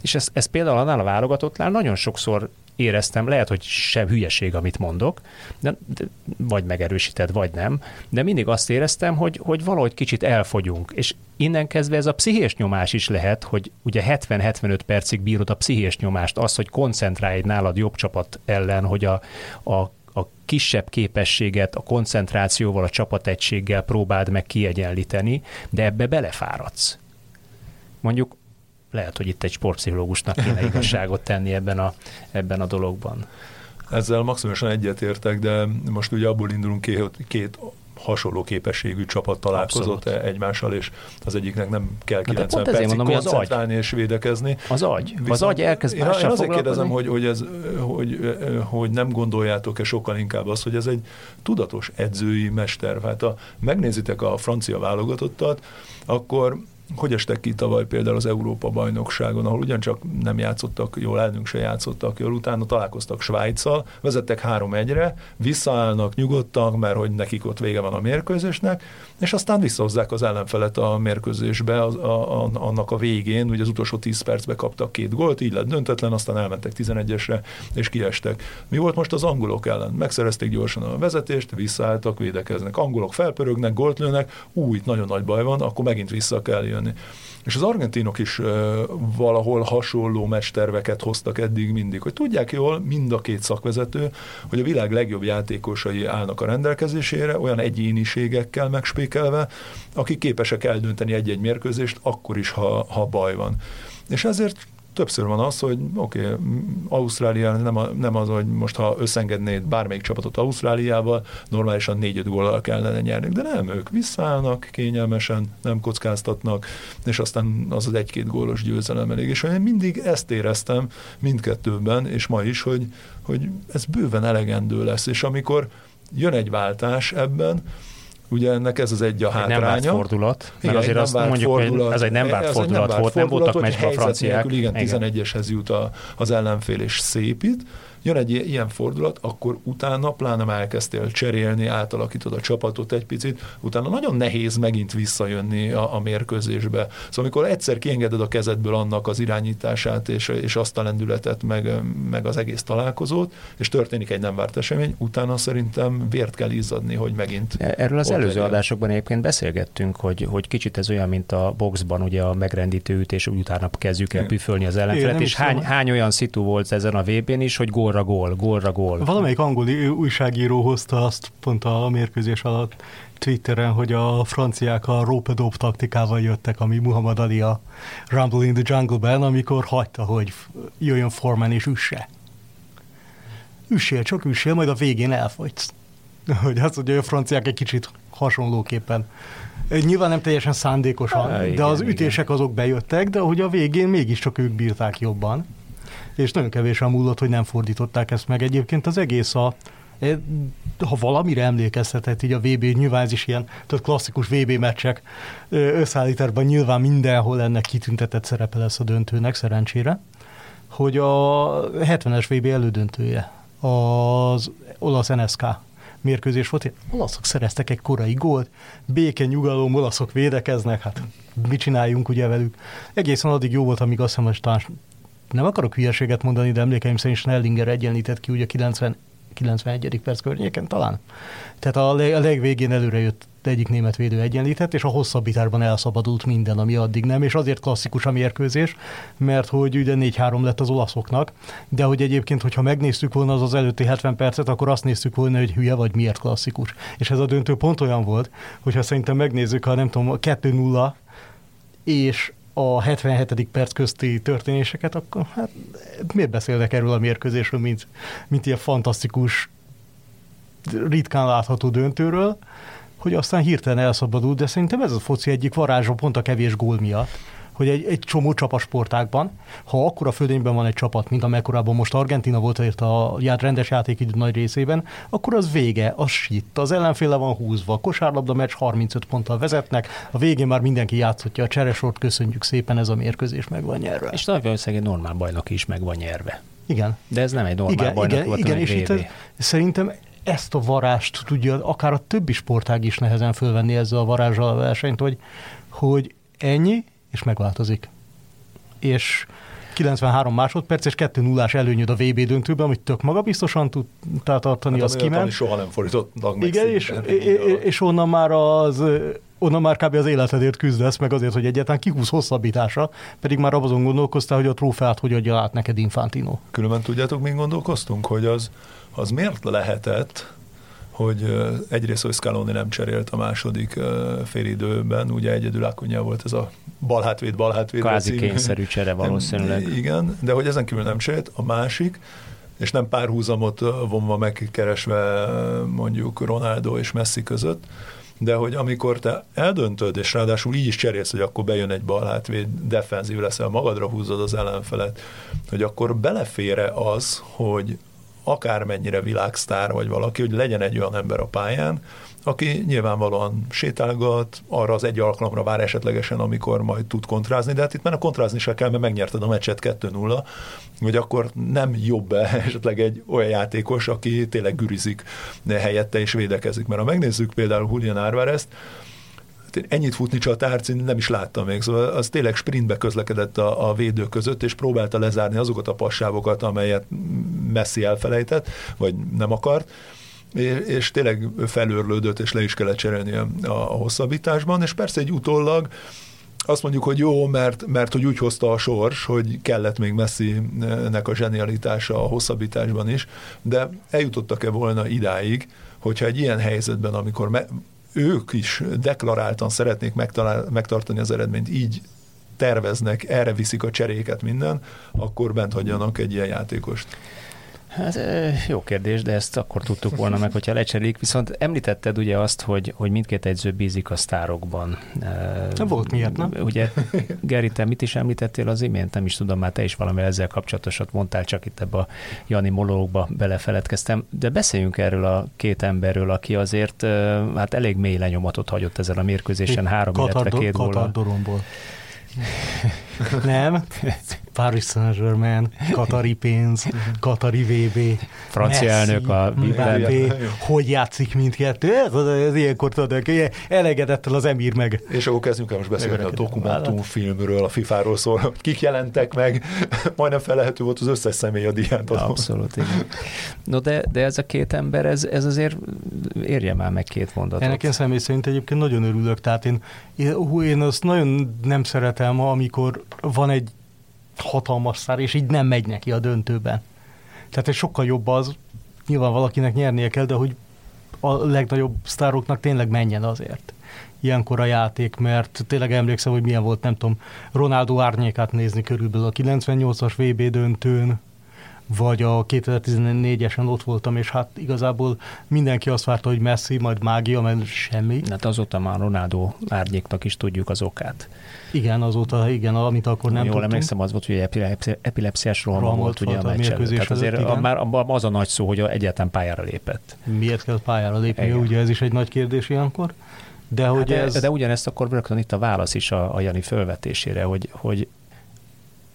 És ez, ez például annál a válogatottnál nagyon sokszor éreztem, lehet, hogy sem hülyeség, amit mondok, de, de, vagy megerősíted, vagy nem, de mindig azt éreztem, hogy, hogy valahogy kicsit elfogyunk, és innen kezdve ez a pszichés nyomás is lehet, hogy ugye 70-75 percig bírod a pszichés nyomást, az, hogy koncentrálj nálad jobb csapat ellen, hogy a, a a kisebb képességet a koncentrációval, a csapategységgel próbáld meg kiegyenlíteni, de ebbe belefáradsz. Mondjuk lehet, hogy itt egy sportpszichológusnak kéne igazságot tenni ebben a, ebben a dologban. Ezzel maximálisan egyetértek, de most ugye abból indulunk ki, hogy két hasonló képességű csapat találkozott Abszolút. egymással, és az egyiknek nem kell 90 percig mondom, koncentrálni és védekezni. Az agy. Viszont az agy elkezd Én, én azért kérdezem, hogy, hogy, ez, hogy, hogy nem gondoljátok-e sokkal inkább azt, hogy ez egy tudatos edzői mester. Hát ha megnézitek a francia válogatottat, akkor hogy estek ki tavaly például az Európa bajnokságon, ahol ugyancsak nem játszottak jól, elnünk se játszottak jól, utána találkoztak Svájccal, vezettek három egyre, visszaállnak nyugodtan, mert hogy nekik ott vége van a mérkőzésnek, és aztán visszahozzák az ellenfelet a mérkőzésbe az, a, a, annak a végén, ugye az utolsó 10 percben kaptak két gólt, így lett döntetlen, aztán elmentek 11-esre, és kiestek. Mi volt most az angolok ellen? Megszerezték gyorsan a vezetést, visszaálltak, védekeznek. Angolok felpörögnek, gólt lőnek, új, nagyon nagy baj van, akkor megint vissza kell jönni. És az argentinok is uh, valahol hasonló mesterveket hoztak eddig mindig, hogy tudják jól mind a két szakvezető, hogy a világ legjobb játékosai állnak a rendelkezésére, olyan egyéniségekkel megspékelve, akik képesek eldönteni egy-egy mérkőzést, akkor is, ha, ha baj van. És ezért többször van az, hogy oké, okay, Ausztrália nem, a, nem az, hogy most ha összengednéd bármelyik csapatot Ausztráliával, normálisan 4-5 góllal kellene nyerni, de nem, ők visszaállnak kényelmesen, nem kockáztatnak, és aztán az az egy-két gólos győzelem elég. És én mindig ezt éreztem mindkettőben, és ma is, hogy, hogy ez bőven elegendő lesz, és amikor jön egy váltás ebben, Ugye ennek ez az egy a hátránya. Nem várt fordulat, mert igen, azért azt mondjuk, fordulat, hogy ez egy nem várt fordulat, várt volt, fordulat, nem voltak meccsbe a franciák. Nélkül, igen, 11-eshez jut a, az ellenfél és szépít, jön egy ilyen fordulat, akkor utána, pláne már elkezdtél cserélni, átalakítod a csapatot egy picit, utána nagyon nehéz megint visszajönni a, a mérkőzésbe. Szóval amikor egyszer kiengeded a kezedből annak az irányítását és, és azt a lendületet, meg, meg az egész találkozót, és történik egy nem várt esemény, utána szerintem vért kell izzadni, hogy megint. Erről az előző legyen. adásokban egyébként beszélgettünk, hogy, hogy kicsit ez olyan, mint a boxban, ugye a megrendítő ütés, úgy utána kezdjük el püfölni az ellenfelet, és hány, hány olyan szitu volt ezen a VB-n is, hogy gól gólra gól, gólra gól. Valamelyik angol újságíró hozta azt pont a mérkőzés alatt Twitteren, hogy a franciák a rope taktikával jöttek, ami Muhammad Ali a Rumble in the Jungle-ben, amikor hagyta, hogy jöjjön Forman és üsse. Üssél, csak üssél, majd a végén elfogysz. Hogy azt hogy a franciák egy kicsit hasonlóképpen. Nyilván nem teljesen szándékosan, de igen, az ütések igen. azok bejöttek, de hogy a végén mégiscsak ők bírták jobban és nagyon kevésen múlott, hogy nem fordították ezt meg. Egyébként az egész a, e, ha valamire emlékeztetett így a VB, nyilván ez is ilyen tehát klasszikus VB meccsek összeállításban nyilván mindenhol ennek kitüntetett szerepe lesz a döntőnek, szerencsére, hogy a 70-es VB elődöntője az olasz NSK mérkőzés volt. Olaszok szereztek egy korai gólt, béke, nyugalom, olaszok védekeznek, hát mit csináljunk ugye velük. Egészen addig jó volt, amíg azt hiszem, hogy nem akarok hülyeséget mondani, de emlékeim szerint Snellinger egyenlített ki ugye 90 91. perc környéken talán. Tehát a, leg, a legvégén előre jött egyik német védő egyenlített, és a hosszabbításban elszabadult minden, ami addig nem, és azért klasszikus a mérkőzés, mert hogy ugye 4-3 lett az olaszoknak, de hogy egyébként, hogyha megnéztük volna az az előtti 70 percet, akkor azt néztük volna, hogy hülye vagy miért klasszikus. És ez a döntő pont olyan volt, hogyha szerintem megnézzük, ha nem tudom, 2-0, és a 77. perc közti történéseket, akkor hát miért beszélnek erről a mérkőzésről, mint, mint ilyen fantasztikus, ritkán látható döntőről, hogy aztán hirtelen elszabadult, de szerintem ez a foci egyik varázsa pont a kevés gól miatt hogy egy, egy csomó csapasportákban, ha akkora fölényben van egy csapat, mint amekkorában most Argentina volt ért a rendes játékidő nagy részében, akkor az vége, az sitt, az ellenféle van húzva, a kosárlabda meccs 35 ponttal vezetnek, a végén már mindenki játszhatja a cseresort, köszönjük szépen, ez a mérkőzés meg van nyerve. És nagy valószínűleg egy normál bajnok is meg van nyerve. Igen. De ez nem egy normál igen, bajnok igen, volt, igen, és itt ez, szerintem ezt a varást tudja akár a többi sportág is nehezen fölvenni ezzel a varázsal a versenyt, hogy, hogy ennyi, és megváltozik. És 93 másodperc és 2 0 előnyöd a VB döntőben, amit tök magabiztosan tudtál tartani, hát, az kiment. soha nem fordítottak meg Igen, és, és, onnan már az onnan már kb. az életedért küzdesz, meg azért, hogy egyáltalán kihúz hosszabbítása, pedig már azon gondolkoztál, hogy a trófeát hogy adja át neked Infantino. Különben tudjátok, mi gondolkoztunk, hogy az, az miért lehetett, hogy egyrészt, hogy Scaloni nem cserélt a második félidőben, ugye egyedül Akunya volt ez a balhátvéd, balhátvéd. Kvázi kényszerű csere valószínűleg. Igen, de hogy ezen kívül nem cserélt, a másik, és nem párhuzamot vonva megkeresve mondjuk Ronaldo és Messi között, de hogy amikor te eldöntöd, és ráadásul így is cserélsz, hogy akkor bejön egy balhátvéd, defenzív leszel, magadra húzod az ellenfelet, hogy akkor belefére az, hogy akármennyire világsztár vagy valaki, hogy legyen egy olyan ember a pályán, aki nyilvánvalóan sétálgat, arra az egy alkalomra vár esetlegesen, amikor majd tud kontrázni, de hát itt már a kontrázni se kell, mert megnyerted a meccset 2-0, hogy akkor nem jobb esetleg egy olyan játékos, aki tényleg gürizik helyette és védekezik. Mert ha megnézzük például Julian Álvarez-t, én ennyit futni csatárcin nem is láttam még, szóval az tényleg sprintbe közlekedett a, a védő között, és próbálta lezárni azokat a passávokat, amelyet Messi elfelejtett, vagy nem akart, és tényleg felőrlődött, és le is kellett cserélni a, a hosszabbításban, és persze egy utólag azt mondjuk, hogy jó, mert, mert hogy úgy hozta a sors, hogy kellett még Messi-nek a zsenialitása a hosszabbításban is, de eljutottak-e volna idáig, hogyha egy ilyen helyzetben, amikor me, ők is deklaráltan szeretnék megtartani az eredményt, így terveznek, erre viszik a cseréket minden, akkor bent hagyjanak egy ilyen játékost. Hát jó kérdés, de ezt akkor tudtuk volna meg, hogyha lecserélik. Viszont említetted ugye azt, hogy, hogy mindkét egyző bízik a sztárokban. Nem volt miért, nem? Ugye, Geri, te mit is említettél az imént? Nem is tudom, már te is valami ezzel kapcsolatosat mondtál, csak itt ebbe a Jani monológba belefeledkeztem. De beszéljünk erről a két emberről, aki azért hát elég mély lenyomatot hagyott ezen a mérkőzésen, három, illetve két góla. Nem? Paris Saint-Germain, Katari pénz, Katari VB, francia Messi, elnök a Mbappé, hogy játszik mindkettő? Ez, az, ez ilyenkor tudod, elégedettel az emír meg. És akkor kezdjünk el most beszélni a dokumentumfilmről, a FIFA-ról szól, kik jelentek meg, majdnem felelhető volt az összes személy a diát. Abszolút, igen. No de, de ez a két ember, ez, ez azért érje már meg két mondatot. Ennek én személy szerint egyébként nagyon örülök, tehát én, én, én azt nagyon nem szeretem, amikor van egy hatalmas szár, és így nem megy neki a döntőben. Tehát egy sokkal jobb az, nyilván valakinek nyernie kell, de hogy a legnagyobb sztároknak tényleg menjen azért ilyenkor a játék, mert tényleg emlékszem, hogy milyen volt, nem tudom, Ronaldo árnyékát nézni körülbelül a 98-as VB döntőn, vagy a 2014-esen ott voltam, és hát igazából mindenki azt várta, hogy Messi, majd mágia, mert semmi. Hát azóta már Ronaldo árnyéknak is tudjuk az okát. Igen, azóta, igen, amit akkor nem Jól tudtunk. emlékszem, az volt, hogy epilepszi, epilepsziás rohama volt, volt ugye a meccsen. Tehát azért igen. már az a nagy szó, hogy egyáltalán pályára lépett. Miért kell pályára lépni? Igen. Ugye ez is egy nagy kérdés ilyenkor. De, hogy hát de, ez... de ugyanezt akkor rögtön itt a válasz is a, a Jani fölvetésére, hogy, hogy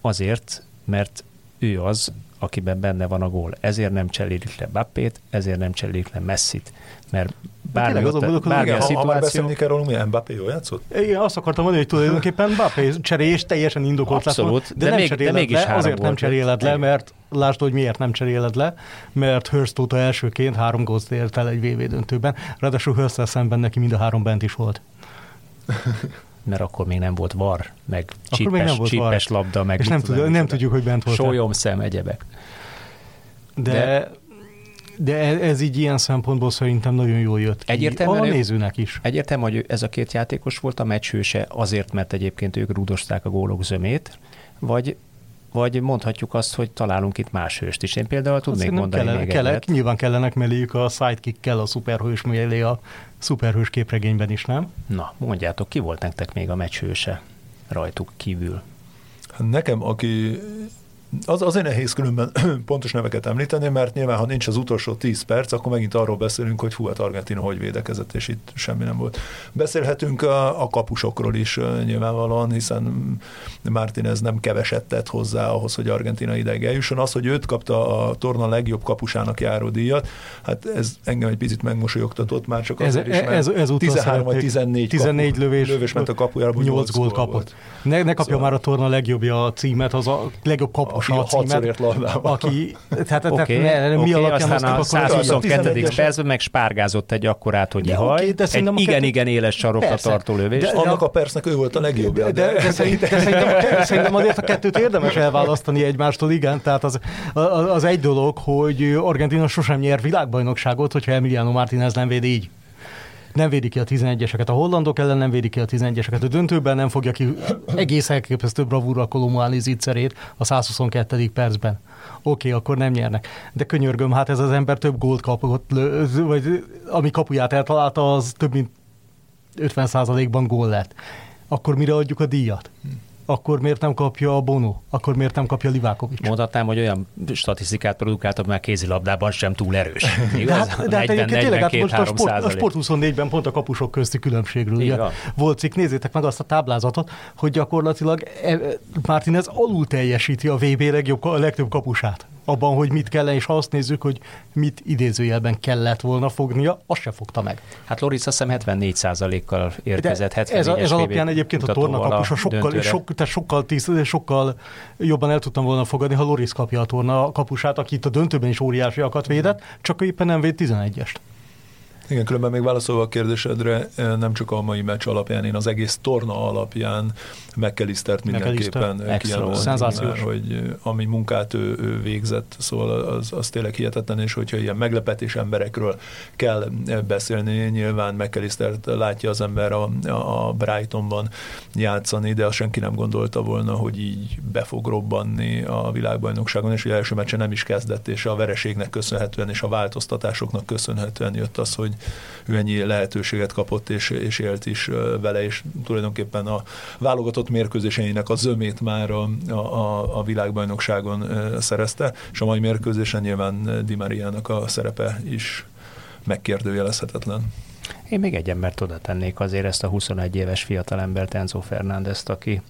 azért, mert ő az, akiben benne van a gól. Ezért nem cserélik le Bappét, ezért nem cserélik le Messit. Mert bármi, ott, bármi a szituáció... Ha már beszélni kell róla, milyen Mbappé jól játszott? Igen, azt akartam mondani, hogy tulajdonképpen Mbappé cserélés teljesen indokolt Abszolút, lett, de, de, nem még, de mégis le, azért nem cseréled le, mert lásd, hogy miért nem cseréled le, mert Hurst óta elsőként három gózt ért el egy VV döntőben, ráadásul hurst szemben neki mind a három bent is volt mert akkor még nem volt var, meg csípes, csípes labda, meg és nem, tud, nem tudjuk, hogy bent volt. Sólyom szem, egyebek. De, de, de ez így ilyen szempontból szerintem nagyon jól jött ki. Egyértelműen, a nézőnek is. Egyértelmű, hogy ez a két játékos volt a meccshőse azért, mert egyébként ők rúdosták a gólok zömét, vagy vagy mondhatjuk azt, hogy találunk itt más hőst is. Én például tudnék mondani kellene, még kellene, Nyilván kellenek melléjük a sidekick-kel a szuperhős mellé a szuperhős képregényben is, nem? Na, mondjátok, ki volt nektek még a meccshőse rajtuk kívül? Nekem, aki az azért nehéz különben pontos neveket említeni, mert nyilván, ha nincs az utolsó 10 perc, akkor megint arról beszélünk, hogy hú, hát Argentina hogy védekezett, és itt semmi nem volt. Beszélhetünk a, a kapusokról is nyilvánvalóan, hiszen Martinez nem keveset tett hozzá ahhoz, hogy Argentina ideig eljusson. Az, hogy őt kapta a torna legjobb kapusának járó díjat, hát ez engem egy picit megmosolyogtatott már csak azért ez, is, mert ez, ez 13 vagy 14, 14 kapu, lövés, lövés ment a kapujára, 8 gólt kapott. Ne, ne kapja szóval. már a torna legjobbja a címet, az a legjobb kapus aki a címet, aki, tehát, okay, tehát mi okay, alapján aztán a 122. percben meg spárgázott egy akkorát, hogy haj, okay, egy igen-igen éles sarokra tartó lövés. De, annak a percnek ő volt a legjobb. De, de, de, szerintem, de szerintem, szerintem azért a kettőt érdemes elválasztani egymástól, igen, tehát az, az, az egy dolog, hogy Argentina sosem nyer világbajnokságot, hogyha Emiliano Martinez nem véd így nem védi ki a 11-eseket, a hollandok ellen nem védi ki a 11-eseket, a döntőben nem fogja ki egész elképesztő bravúra Kolomuáni zicserét a 122. percben. Oké, okay, akkor nem nyernek. De könyörgöm, hát ez az ember több gólt kapott, vagy ami kapuját eltalálta, az több mint 50%-ban gól lett. Akkor mire adjuk a díjat? Hm akkor miért nem kapja a Bono? Akkor miért nem kapja Livákovics? Mondhatnám, hogy olyan statisztikát produkáltak, mert kézilabdában sem túl erős. Igaz? De hát, de hát egyébként tényleg, hát most a Sport, a Sport 24-ben pont a kapusok közti különbségről ugye, volt cikk, nézzétek meg azt a táblázatot, hogy gyakorlatilag e, Martinez alul teljesíti a VB legjobb, a legtöbb kapusát abban, hogy mit kellene, és ha azt nézzük, hogy mit idézőjelben kellett volna fognia, azt se fogta meg. Hát Loris azt hiszem 74% kal érkezett, 74 ez, a, ez alapján egyébként a tornakapusa sokkal, sok, tehát sokkal, tíz, sokkal jobban el tudtam volna fogadni, ha Loris kapja a torna kapusát, aki itt a döntőben is óriásiakat védett, csak éppen nem véd 11-est. Igen, különben még válaszolva a kérdésedre, nem csak a mai meccs alapján, én az egész torna alapján McAllistert mindenképpen kijelölni, hogy ami munkát ő, ő végzett, szóval az, az tényleg hihetetlen, és hogyha ilyen meglepetés emberekről kell beszélni, nyilván McAllistert látja az ember a, a Brightonban játszani, de azt senki nem gondolta volna, hogy így be fog robbanni a világbajnokságon, és hogy első meccse nem is kezdett, és a vereségnek köszönhetően, és a változtatásoknak köszönhetően jött az, hogy ő ennyi lehetőséget kapott, és, és élt is vele, és tulajdonképpen a válogatott mérkőzéseinek a zömét már a, a, a világbajnokságon szerezte, és a mai mérkőzésen nyilván Di Mariának a szerepe is megkérdőjelezhetetlen. Én még egy embert oda tennék azért ezt a 21 éves fiatalembert, Enzo Fernández, aki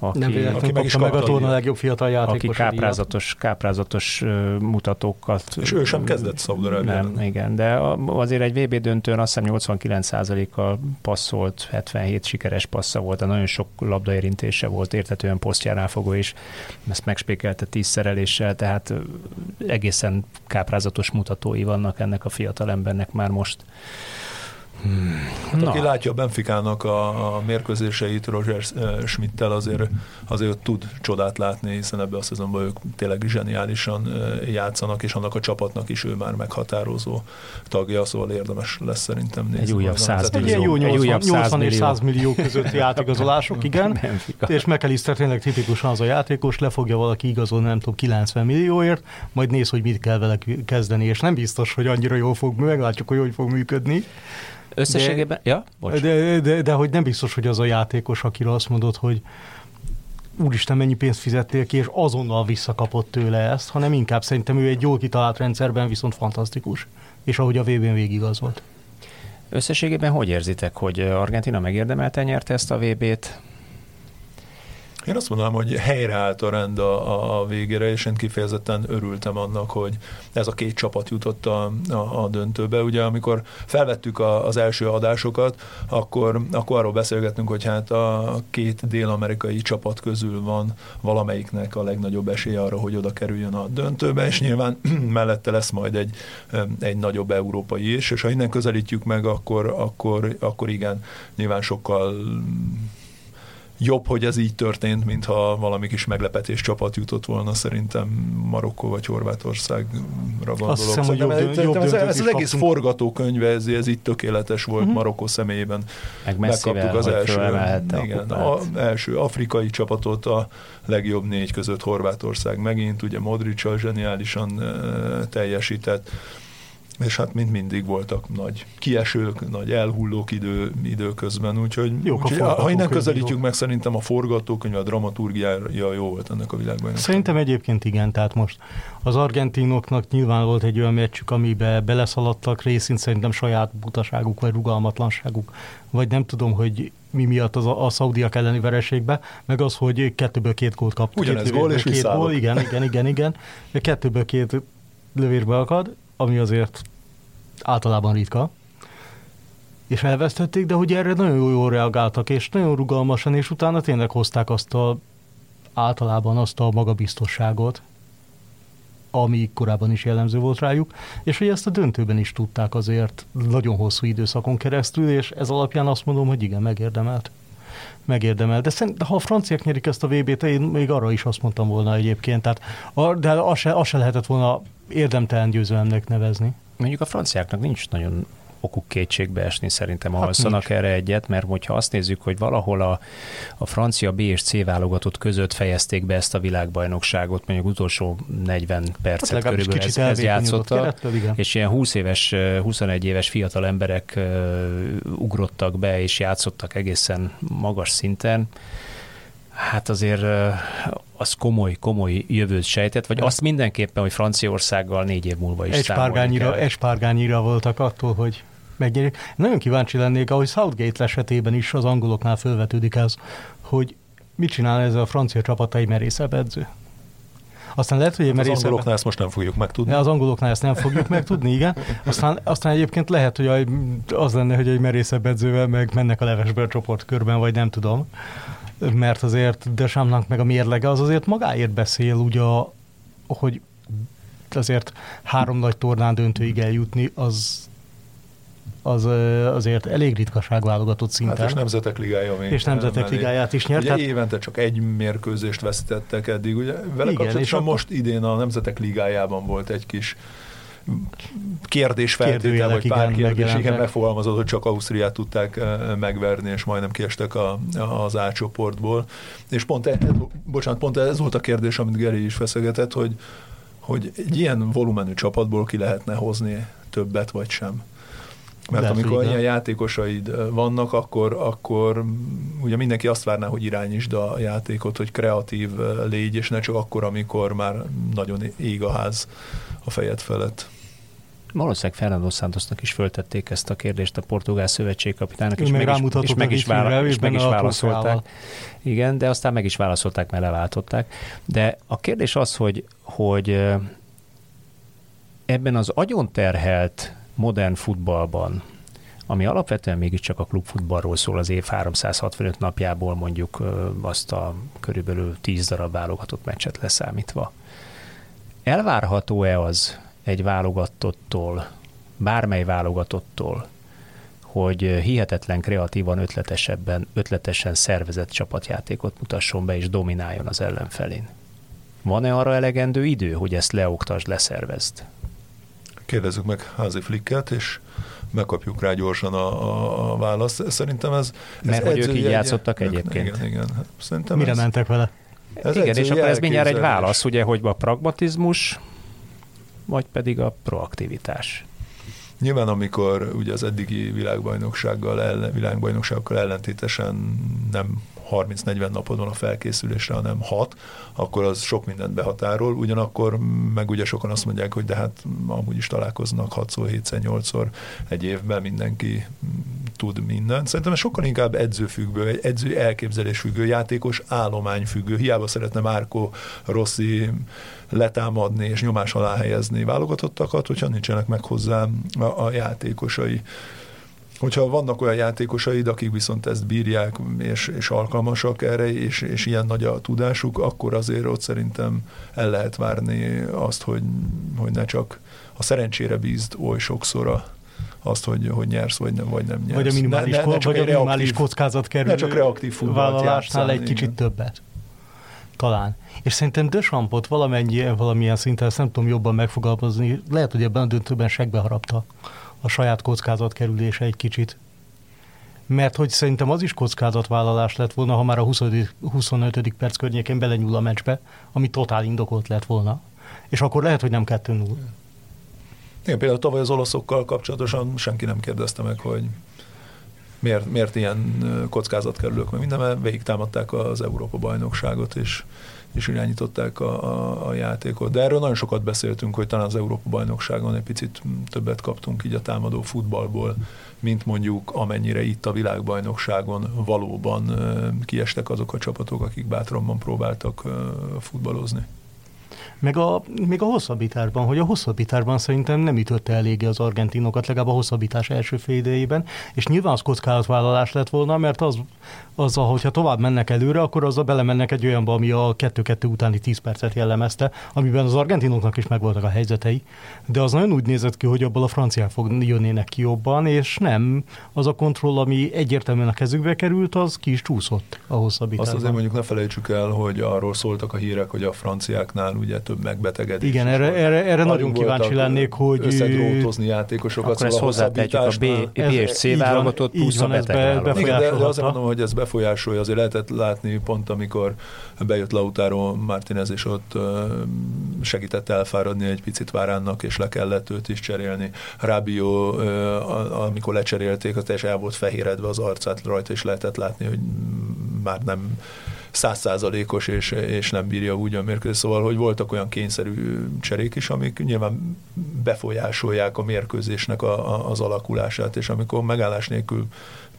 aki, nem véletlenül aki meg is meg a torna legjobb fiatal játékos. Aki káprázatos, káprázatos mutatókat. És ő sem kezdett Szaudarábiában. Nem, igen, de azért egy VB döntőn azt hiszem 89%-kal passzolt, 77 sikeres passza volt, de nagyon sok labdaérintése volt, értetően posztjánál fogó is, ezt megspékelte tíz szereléssel, tehát egészen káprázatos mutatói vannak ennek a fiatal embernek már most. Hmm. Hát, aki látja a Benficának a, a mérkőzéseit Roger Schmidt-tel azért, azért tud csodát látni, hiszen ebbe a szezonban ők tényleg zseniálisan játszanak, és annak a csapatnak is ő már meghatározó tagja, szóval érdemes lesz szerintem nézni. Egy újabb 100 millió. Egy jó 80, egy újabb 80 és 100 millió közötti átigazolások, igen. Benfica. És McAllister tényleg tipikusan az a játékos, lefogja valaki igazolni, nem tudom, 90 millióért, majd néz, hogy mit kell vele kezdeni, és nem biztos, hogy annyira jól fog, meglátjuk, hogy hogy fog működni. Összességében, de, ja, bocs. De, de, de, hogy nem biztos, hogy az a játékos, akiről azt mondod, hogy úristen, mennyi pénzt fizettél ki, és azonnal visszakapott tőle ezt, hanem inkább szerintem ő egy jól kitalált rendszerben viszont fantasztikus, és ahogy a VB-n végigazolt. Összességében hogy érzitek, hogy Argentina megérdemelte nyerte ezt a VB-t? Én azt mondanám, hogy helyreállt a rend a, a végére, és én kifejezetten örültem annak, hogy ez a két csapat jutott a, a, a döntőbe. Ugye amikor felvettük a, az első adásokat, akkor, akkor arról beszélgettünk, hogy hát a két dél-amerikai csapat közül van valamelyiknek a legnagyobb esélye arra, hogy oda kerüljön a döntőbe, és nyilván mellette lesz majd egy, egy nagyobb európai is, és ha innen közelítjük meg, akkor, akkor, akkor igen, nyilván sokkal jobb, hogy ez így történt, mintha valami kis meglepetés csapat jutott volna szerintem Marokkó vagy Horvátországra gondolok. Azt hiszem, hogy jobb, ez, jobb ez, ez az egész forgatókönyve, ez, ez itt tökéletes volt uh-huh. Marokkó személyében. Meg Megkaptuk az első, igen, az első afrikai csapatot, a legjobb négy között Horvátország megint, ugye Modric zseniálisan uh, teljesített és hát mint mindig voltak nagy kiesők, nagy elhullók idő, időközben, úgyhogy, Jók úgyhogy ha innen közelítjük meg, szerintem a forgatókönyv, a dramaturgiája jó volt ennek a világban. Szerintem egyébként igen, tehát most az argentinoknak nyilván volt egy olyan meccsük, amibe beleszaladtak részint szerintem saját butaságuk, vagy rugalmatlanságuk, vagy nem tudom, hogy mi miatt az a, a szaudiak elleni vereségbe, meg az, hogy kettőből két gólt kaptak. Ugyanez gól és két gól, igen, igen, igen, igen. Kettőből két lövésbe akad, ami azért általában ritka, és elvesztették, de hogy erre nagyon jól reagáltak, és nagyon rugalmasan, és utána tényleg hozták azt a általában azt a magabiztosságot, ami korábban is jellemző volt rájuk, és hogy ezt a döntőben is tudták azért nagyon hosszú időszakon keresztül, és ez alapján azt mondom, hogy igen, megérdemelt. Megérdemelt. De, szerint, ha a franciák nyerik ezt a VB-t, én még arra is azt mondtam volna egyébként, tehát, de azt se, az se lehetett volna érdemtelen győzelemnek nevezni mondjuk a franciáknak nincs nagyon okuk kétségbe esni, szerintem hát alszanak nincs. erre egyet, mert hogyha azt nézzük, hogy valahol a, a francia B és C válogatott között fejezték be ezt a világbajnokságot, mondjuk utolsó 40 percet hát körülbelül ez, ez játszotta, és ilyen 20 éves, 21 éves fiatal emberek ugrottak be, és játszottak egészen magas szinten, hát azért az komoly, komoly jövőt sejtett, vagy azt mindenképpen, hogy Franciaországgal négy év múlva is Espárgányira, espárgányira voltak attól, hogy megnyerjük. Nagyon kíváncsi lennék, ahogy Southgate esetében is az angoloknál felvetődik ez, hogy mit csinál ez a francia csapat egy merészebb edző. Aztán lehet, hogy egy hát Az angoloknál ezt most nem fogjuk megtudni. Az angoloknál ezt nem fogjuk megtudni, igen. Aztán, aztán egyébként lehet, hogy az lenne, hogy egy merészebb edzővel meg mennek a levesből csoportkörben, vagy nem tudom mert azért Desámnak meg a mérlege az azért magáért beszél, ugye, hogy azért három nagy tornán döntőig eljutni, az az azért elég ritkaság válogatott szinten. Hát és Nemzetek Ligája még. És Nemzetek mellé. Ligáját is nyert. Ugye tehát... évente csak egy mérkőzést veszítettek eddig. Ugye vele Igen, és akkor... most idén a Nemzetek Ligájában volt egy kis kérdésfeltétel, vagy pár igen, kérdés, igen, megfogalmazott, hogy csak Ausztriát tudták megverni, és majdnem kiestek a, az A csoportból. És pont, ez, bocsánat, pont ez volt a kérdés, amit Geri is feszegetett, hogy, hogy egy ilyen volumenű csapatból ki lehetne hozni többet, vagy sem. Mert Lehet, amikor ilyen játékosaid vannak, akkor, akkor ugye mindenki azt várná, hogy irányítsd a játékot, hogy kreatív légy, és ne csak akkor, amikor már nagyon ég a ház a fejed felett. Valószínűleg Fernando Santosnak is föltették ezt a kérdést a portugál szövetségkapitának, és meg, is, és meg is, vála, és meg is válaszolták. Igen, de aztán meg is válaszolták, mert leváltották. De a kérdés az, hogy, hogy ebben az agyon terhelt modern futballban, ami alapvetően mégiscsak a klubfutballról szól az év 365 napjából mondjuk azt a körülbelül 10 darab válogatott meccset leszámítva. Elvárható-e az egy válogatottól, bármely válogatottól, hogy hihetetlen kreatívan, ötletesebben, ötletesen szervezett csapatjátékot mutasson be és domináljon az ellenfelén? Van-e arra elegendő idő, hogy ezt leoktasd, leszervezd? Kérdezzük meg Házi Flicket, és megkapjuk rá gyorsan a, a, választ. Szerintem ez... Mert ez hogy ők így játszottak egyébként. Igen, igen. Szerintem Mire ez, mentek vele? Ez Igen, és akkor ez mindjárt egy válasz, ugye, hogy a pragmatizmus, vagy pedig a proaktivitás. Nyilván, amikor ugye az eddigi világbajnoksággal, ellen, világbajnokságokkal ellentétesen nem 30-40 napod van a felkészülésre, hanem 6, akkor az sok mindent behatárol, ugyanakkor meg ugye sokan azt mondják, hogy de hát amúgy is találkoznak 6-szor, 7-szer, 8-szor egy évben mindenki tud mindent. Szerintem ez sokkal inkább edzőfüggő, egy edző elképzelésfüggő, játékos állományfüggő. Hiába szeretne Márko Rossi letámadni és nyomás alá helyezni válogatottakat, hogyha nincsenek meg hozzá a, a játékosai. Hogyha vannak olyan játékosaid, akik viszont ezt bírják, és, és alkalmasak erre, és, és ilyen nagy a tudásuk, akkor azért ott szerintem el lehet várni azt, hogy, hogy ne csak a szerencsére bízd oly sokszor a, azt, hogy, hogy nyersz, vagy nem, vagy nem nyersz. Vagy a minimális, ne, ne, ne vagy a minimális reaktív, kockázat kerül. Ne csak reaktív vállalásnál egy kicsit igen. többet. Talán. És szerintem Dösampot valamennyi, valamilyen szinten, ezt nem tudom jobban megfogalmazni, lehet, hogy ebben a döntőben segbe harapta a saját kockázat kerülése egy kicsit. Mert hogy szerintem az is kockázatvállalás lett volna, ha már a 20. 25. perc környékén belenyúl a meccsbe, ami totál indokolt lett volna. És akkor lehet, hogy nem 2-0. Igen, például tavaly az olaszokkal kapcsolatosan senki nem kérdezte meg, hogy miért, miért ilyen kockázatkerülők, mert minden, mert végig támadták az Európa bajnokságot, és, és irányították a, a, a játékot. De erről nagyon sokat beszéltünk, hogy talán az Európa bajnokságon egy picit többet kaptunk így a támadó futballból, mint mondjuk amennyire itt a világbajnokságon valóban kiestek azok a csapatok, akik bátrabban próbáltak futballozni. Meg a, még a hosszabbításban, hogy a hosszabbításban szerintem nem ütötte eléggé az argentinokat, legalább a hosszabbítás első fél idejében, és nyilván az kockázatvállalás lett volna, mert az, azzal, hogyha tovább mennek előre, akkor azzal belemennek egy olyanba, ami a 2-2 utáni 10 percet jellemezte, amiben az argentinoknak is megvoltak a helyzetei, de az nagyon úgy nézett ki, hogy abból a franciák fog jönnének ki jobban, és nem. Az a kontroll, ami egyértelműen a kezükbe került, az ki is csúszott a hosszabbításban. Azt azért mondjuk ne felejtsük el, hogy arról szóltak a hírek, hogy a franciáknál ugye több megbetegedés. Igen, erre, erre, erre nagyon kíváncsi lennék, hogy... Összedrótozni játékosokat. Akkor szóval ezt hozzátetjük a B, B és C válogatott plusz a beteg be, Igen, de, de azért mondom, hogy ez befolyásolja. Azért lehetett látni pont, amikor bejött Lautaro Martinez, és ott segített elfáradni egy picit Váránnak, és le kellett őt is cserélni. Rábió, amikor lecserélték, az teljesen el volt fehéredve az arcát rajta, és lehetett látni, hogy már nem százszázalékos, és, és nem bírja úgy a mérkőzés. Szóval, hogy voltak olyan kényszerű cserék is, amik nyilván befolyásolják a mérkőzésnek a, a, az alakulását, és amikor megállás nélkül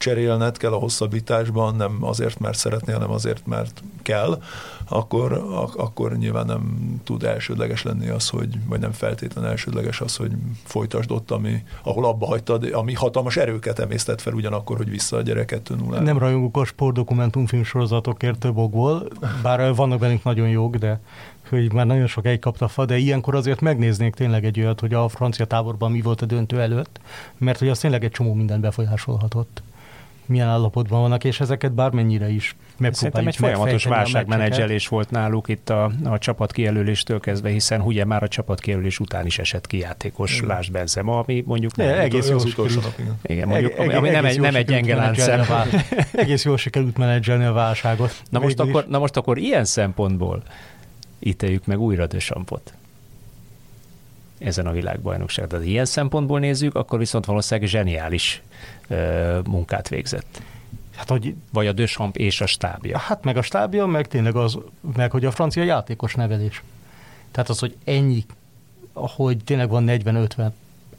cserélned kell a hosszabbításban, nem azért, mert szeretnél, hanem azért, mert kell, akkor, ak- akkor nyilván nem tud elsődleges lenni az, hogy, vagy nem feltétlen elsődleges az, hogy folytasd ott, ami, ahol abba hagytad, ami hatalmas erőket emésztett fel ugyanakkor, hogy vissza a gyereket 0 Nem rajongok a sportdokumentumfilm sorozatokért több okból, bár vannak bennük nagyon jók, de hogy már nagyon sok egy kapta fa, de ilyenkor azért megnéznék tényleg egy olyat, hogy a francia táborban mi volt a döntő előtt, mert hogy az tényleg egy csomó mindent befolyásolhatott milyen állapotban vannak, és ezeket bármennyire is Szerintem egy folyamatos válságmenedzselés volt náluk itt a, a csapat kijelöléstől kezdve, hiszen ugye már a csapat kijelölés után is esett ki játékos igen. Lásd Benzema, ami mondjuk nem, egész jó utolsó igen. mondjuk, ami, ami nem, egy, nem egy gyenge láncszem. egész jól sikerült menedzselni a válságot. Na most, akkor, na most akkor ilyen szempontból ítéljük meg újra Dösampot ezen a világbajnokság. Tehát ilyen szempontból nézzük, akkor viszont valószínűleg zseniális ö, munkát végzett. Hát, hogy, Vagy a Dösamp és a stábja. Hát meg a stábja, meg tényleg az, meg hogy a francia játékos nevelés. Tehát az, hogy ennyi, hogy tényleg van 40-50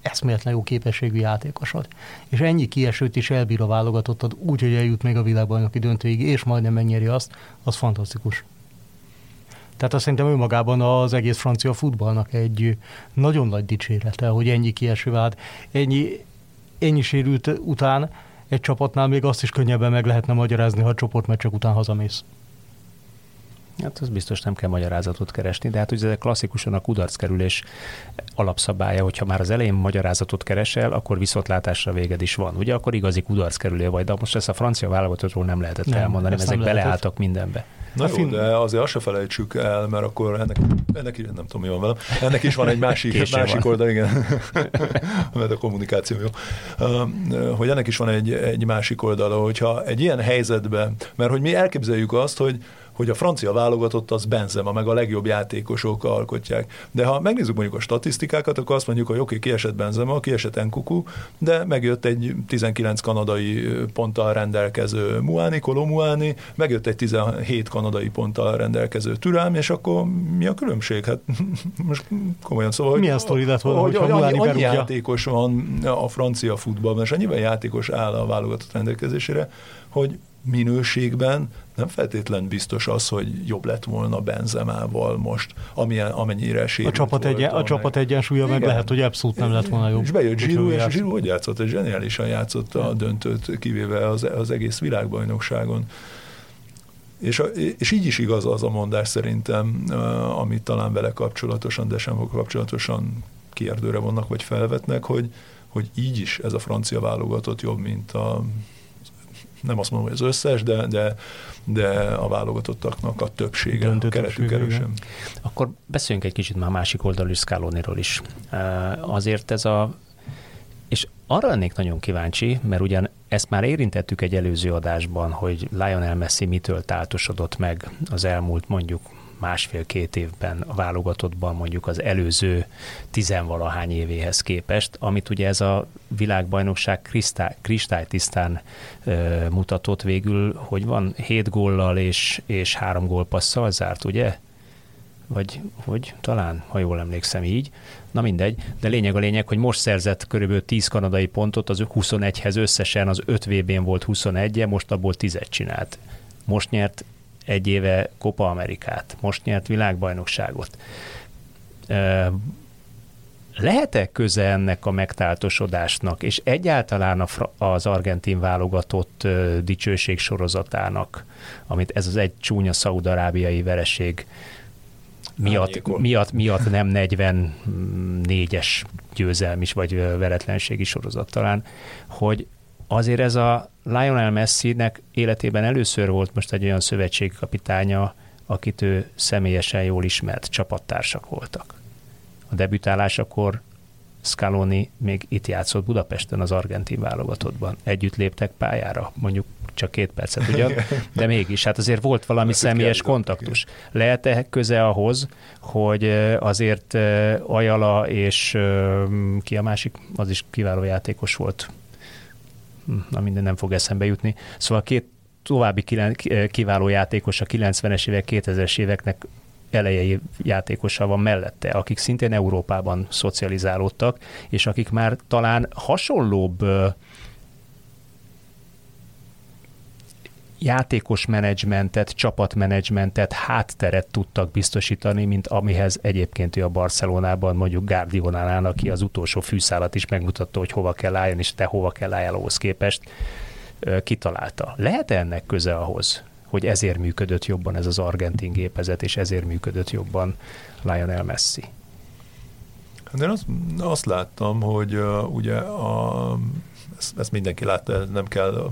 eszméletlen jó képességű játékosod, és ennyi kiesőt is elbír a válogatottad úgy, hogy eljut még a világbajnoki döntőig, és majdnem megnyeri azt, az fantasztikus. Tehát azt szerintem önmagában az egész francia futballnak egy nagyon nagy dicsérete, hogy ennyi kieső vált, ennyi, ennyi sérült után egy csapatnál még azt is könnyebben meg lehetne magyarázni, ha a csoportmeccsek után hazamész. Hát az biztos nem kell magyarázatot keresni, de hát ugye ez klasszikusan a kudarckerülés alapszabálya, hogyha már az elején magyarázatot keresel, akkor viszontlátásra véged is van. Ugye akkor igazi kudarckerülő vagy, de most ezt a francia válogatottról nem lehetett nem, elmondani, ezek lehetett. beleálltak mindenbe. Na jó, de azért azt se felejtsük el, mert akkor ennek, ennek is, nem tudom, mi van velem, ennek is van egy másik, másik oldal, igen, mert a kommunikáció jó, hogy ennek is van egy, egy másik oldala, hogyha egy ilyen helyzetben, mert hogy mi elképzeljük azt, hogy hogy a francia válogatott az Benzema, meg a legjobb játékosok alkotják. De ha megnézzük mondjuk a statisztikákat, akkor azt mondjuk, hogy oké, okay, kiesett Benzema, kiesett Enkuku, de megjött egy 19 kanadai ponttal rendelkező Muani, Kolomuani, megjött egy 17 kanadai ponttal rendelkező Türám, és akkor mi a különbség? Hát most komolyan szóval, Milyen sztori lett volna, hogy, hogy, hogy annyi, annyi játékos van a francia futballban, és annyiben játékos áll a válogatott rendelkezésére, hogy minőségben nem feltétlen biztos az, hogy jobb lett volna Benzemával most, amilyen, amennyire sérült a csapat, egyen, a csapat egyensúlya meg lehet, hogy abszolút nem lett volna jobb. És bejött Giroud, és Giroud hogy játszott? És zseniálisan játszott a döntőt, kivéve az, az egész világbajnokságon. És, a, és így is igaz az a mondás szerintem, amit talán vele kapcsolatosan, de sem kapcsolatosan kérdőre vannak, vagy felvetnek, hogy, hogy így is ez a francia válogatott jobb, mint a nem azt mondom, hogy az összes, de, de, de a válogatottaknak a többsége, Döntő a keretük erősen. Akkor beszéljünk egy kicsit már másik oldalról, Scaloniról is. Azért ez a és arra lennék nagyon kíváncsi, mert ugyan ezt már érintettük egy előző adásban, hogy Lionel Messi mitől táltosodott meg az elmúlt mondjuk másfél-két évben a válogatottban mondjuk az előző tizenvalahány évéhez képest, amit ugye ez a világbajnokság kristály, kristálytisztán ö, mutatott végül, hogy van hét góllal és, és három gólpasszal zárt, ugye? Vagy hogy talán, ha jól emlékszem így. Na mindegy, de lényeg a lényeg, hogy most szerzett körülbelül 10 kanadai pontot, az 21-hez összesen az 5 VB-n volt 21 -e, most abból 10 csinált. Most nyert egy éve Copa Amerikát, most nyert világbajnokságot. Lehet-e köze ennek a megtáltosodásnak, és egyáltalán az argentin válogatott dicsőség sorozatának, amit ez az egy csúnya szaudarábiai vereség miatt, miatt, miatt nem 44-es győzelmis vagy veretlenségi sorozat talán, hogy azért ez a Lionel Messi-nek életében először volt most egy olyan szövetségkapitánya, akit ő személyesen jól ismert, csapattársak voltak. A debütálásakor Scaloni még itt játszott Budapesten az argentin válogatottban. Együtt léptek pályára, mondjuk csak két percet ugyan, de mégis, hát azért volt valami személyes kontaktus. Lehet-e köze ahhoz, hogy azért Ajala és ki a másik, az is kiváló játékos volt, na minden nem fog eszembe jutni. Szóval két további kiváló játékos a 90-es évek, 2000-es éveknek elejei játékosa van mellette, akik szintén Európában szocializálódtak, és akik már talán hasonlóbb játékos menedzsmentet, csapatmenedzsmentet, hátteret tudtak biztosítani, mint amihez egyébként ő a Barcelonában mondjuk Guardiolánál, aki az utolsó fűszálat is megmutatta, hogy hova kell álljon, és te hova kell álljál ahhoz képest, kitalálta. Lehet -e ennek köze ahhoz, hogy ezért működött jobban ez az argentin gépezet, és ezért működött jobban Lionel Messi? De hát azt, azt láttam, hogy uh, ugye a ezt, ezt mindenki látta, nem kell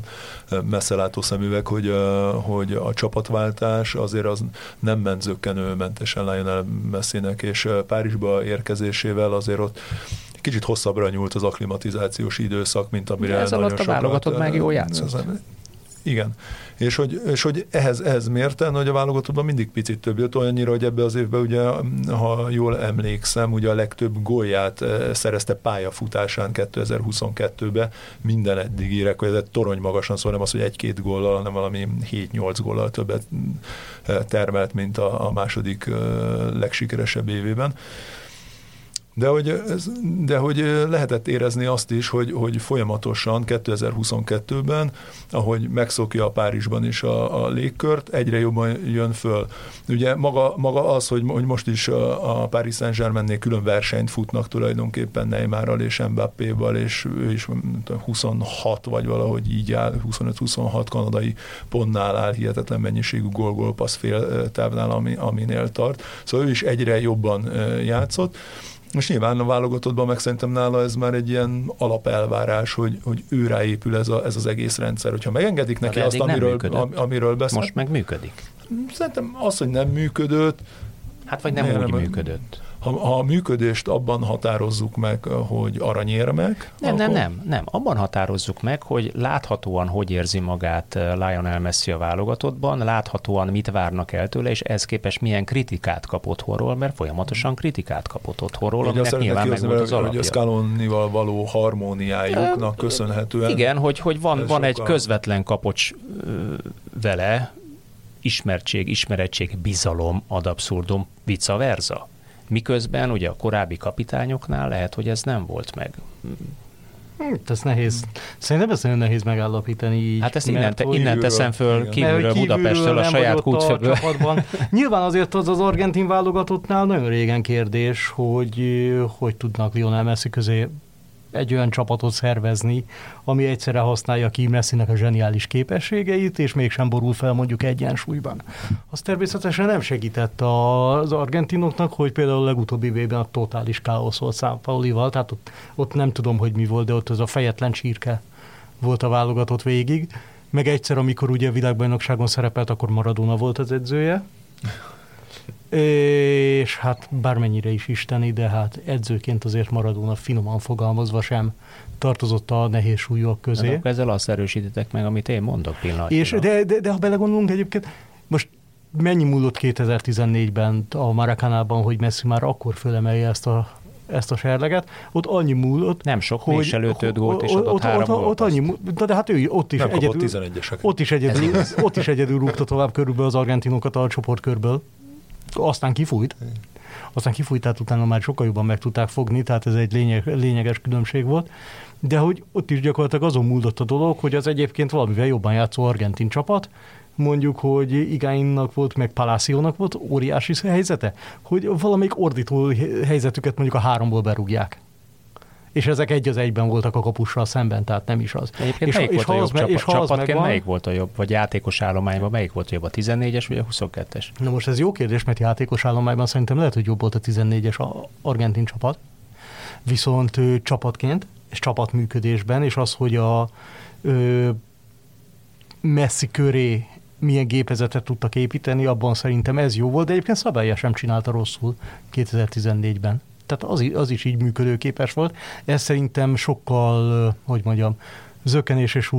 messze látó szemüveg, hogy, hogy a csapatváltás azért az nem ment zöggenőmentesen Lionel Messinek, és Párizsba érkezésével azért ott kicsit hosszabbra nyúlt az aklimatizációs időszak, mint amire ez alatt a válogatott meg jól játszott. Igen. És hogy, és hogy ehhez, ehhez mérten, hogy a válogatottban mindig picit több jött, olyannyira, hogy ebbe az évben ugye, ha jól emlékszem, ugye a legtöbb gólját eh, szerezte pályafutásán 2022-ben minden eddigi rekordot, torony magasan, szóval nem az, hogy egy-két góllal, hanem valami 7-8 góllal többet eh, termelt, mint a, a második eh, legsikeresebb évében. De hogy, de hogy lehetett érezni azt is, hogy, hogy folyamatosan 2022-ben, ahogy megszokja a Párizsban is a, a légkört, egyre jobban jön föl. Ugye maga, maga az, hogy, hogy most is a, a Paris Saint-Germainnél külön versenyt futnak tulajdonképpen Neymarral és Mbappéval, és ő is 26 vagy valahogy így áll, 25-26 kanadai pontnál áll, hihetetlen mennyiségű gól-gól fél távnál, ami, aminél tart. Szóval ő is egyre jobban játszott. Most nyilván a válogatottban meg szerintem nála ez már egy ilyen alapelvárás, hogy, hogy ő ráépül ez, a, ez az egész rendszer. Hogyha megengedik neki azt, amiről, am, amiről beszél. Most meg működik. Szerintem az, hogy nem működött. Hát vagy nem, nem úgy nem, működött. Ha, ha a működést abban határozzuk meg, hogy aranyérmek. Nem, akkor... nem, nem, nem. Abban határozzuk meg, hogy láthatóan hogy érzi magát eh, Lionel Messi a válogatottban, láthatóan mit várnak el tőle, és ez képes milyen kritikát kap otthonról, mert folyamatosan kritikát kapott otthonról, Ugye aminek nyilván meg volt az alapja. Hogy a Scalonival való harmóniájuknak köszönhetően. Igen, hogy, hogy van, van egy közvetlen kapocs vele, ismertség, ismerettség, bizalom ad abszurdum, vice versa. Miközben ugye a korábbi kapitányoknál lehet, hogy ez nem volt meg. Hát ez nehéz. Szerintem ez nagyon nehéz megállapítani így. Hát ezt innen, te, innen teszem föl kívülről, kívülről Budapestről a saját kútfőből. Nyilván azért az az argentin válogatottnál nagyon régen kérdés, hogy hogy tudnak Lionel Messi közé egy olyan csapatot szervezni, ami egyszerre használja ki Messinek a zseniális képességeit, és mégsem borul fel mondjuk egyensúlyban. Az természetesen nem segített az argentinoknak, hogy például a legutóbbi vében a totális káosz volt Számpaulival, tehát ott, ott nem tudom, hogy mi volt, de ott az a fejetlen csirke volt a válogatott végig. Meg egyszer, amikor ugye a világbajnokságon szerepelt, akkor Maradona volt az edzője, és hát bármennyire is isteni, de hát edzőként azért Maradona finoman fogalmazva sem tartozott a nehéz súlyok közé. De ezzel azt erősítitek meg, amit én mondok pillanatnyilag. És de, de, de ha belegondolunk egyébként, most mennyi múlott 2014-ben a Maracanában, hogy Messi már akkor fölemelje ezt a ezt a serleget, ott annyi múlott. Nem sok, hogy is előtt öt gólt, és adott ott, három ott, ott, annyi, de hát ő ott is Nem egyedül, ott is egyedül, ott is egyedül rúgta tovább körülbelül az argentinokat a csoportkörből aztán kifújt. Aztán kifújt, tehát utána már sokkal jobban meg tudták fogni, tehát ez egy lényeg, lényeges különbség volt. De hogy ott is gyakorlatilag azon múlott a dolog, hogy az egyébként valamivel jobban játszó argentin csapat, mondjuk, hogy Igáinnak volt, meg Palaciónak volt óriási helyzete, hogy valamelyik ordító helyzetüket mondjuk a háromból berúgják és ezek egy az egyben voltak a kapussal szemben, tehát nem is az. Egyébként és, melyik és volt a jobb csapat, és csapatként megvan, melyik volt a jobb, vagy játékos állományban melyik volt a jobb, a 14-es vagy a 22-es? Na most ez jó kérdés, mert játékos állományban szerintem lehet, hogy jobb volt a 14-es a argentin csapat, viszont ő, csapatként és csapatműködésben, és az, hogy a ö, messzi köré milyen gépezetet tudtak építeni, abban szerintem ez jó volt, de egyébként Szabálya sem csinálta rosszul 2014-ben tehát az, az is így működőképes volt. Ez szerintem sokkal, hogy mondjam, zökenés és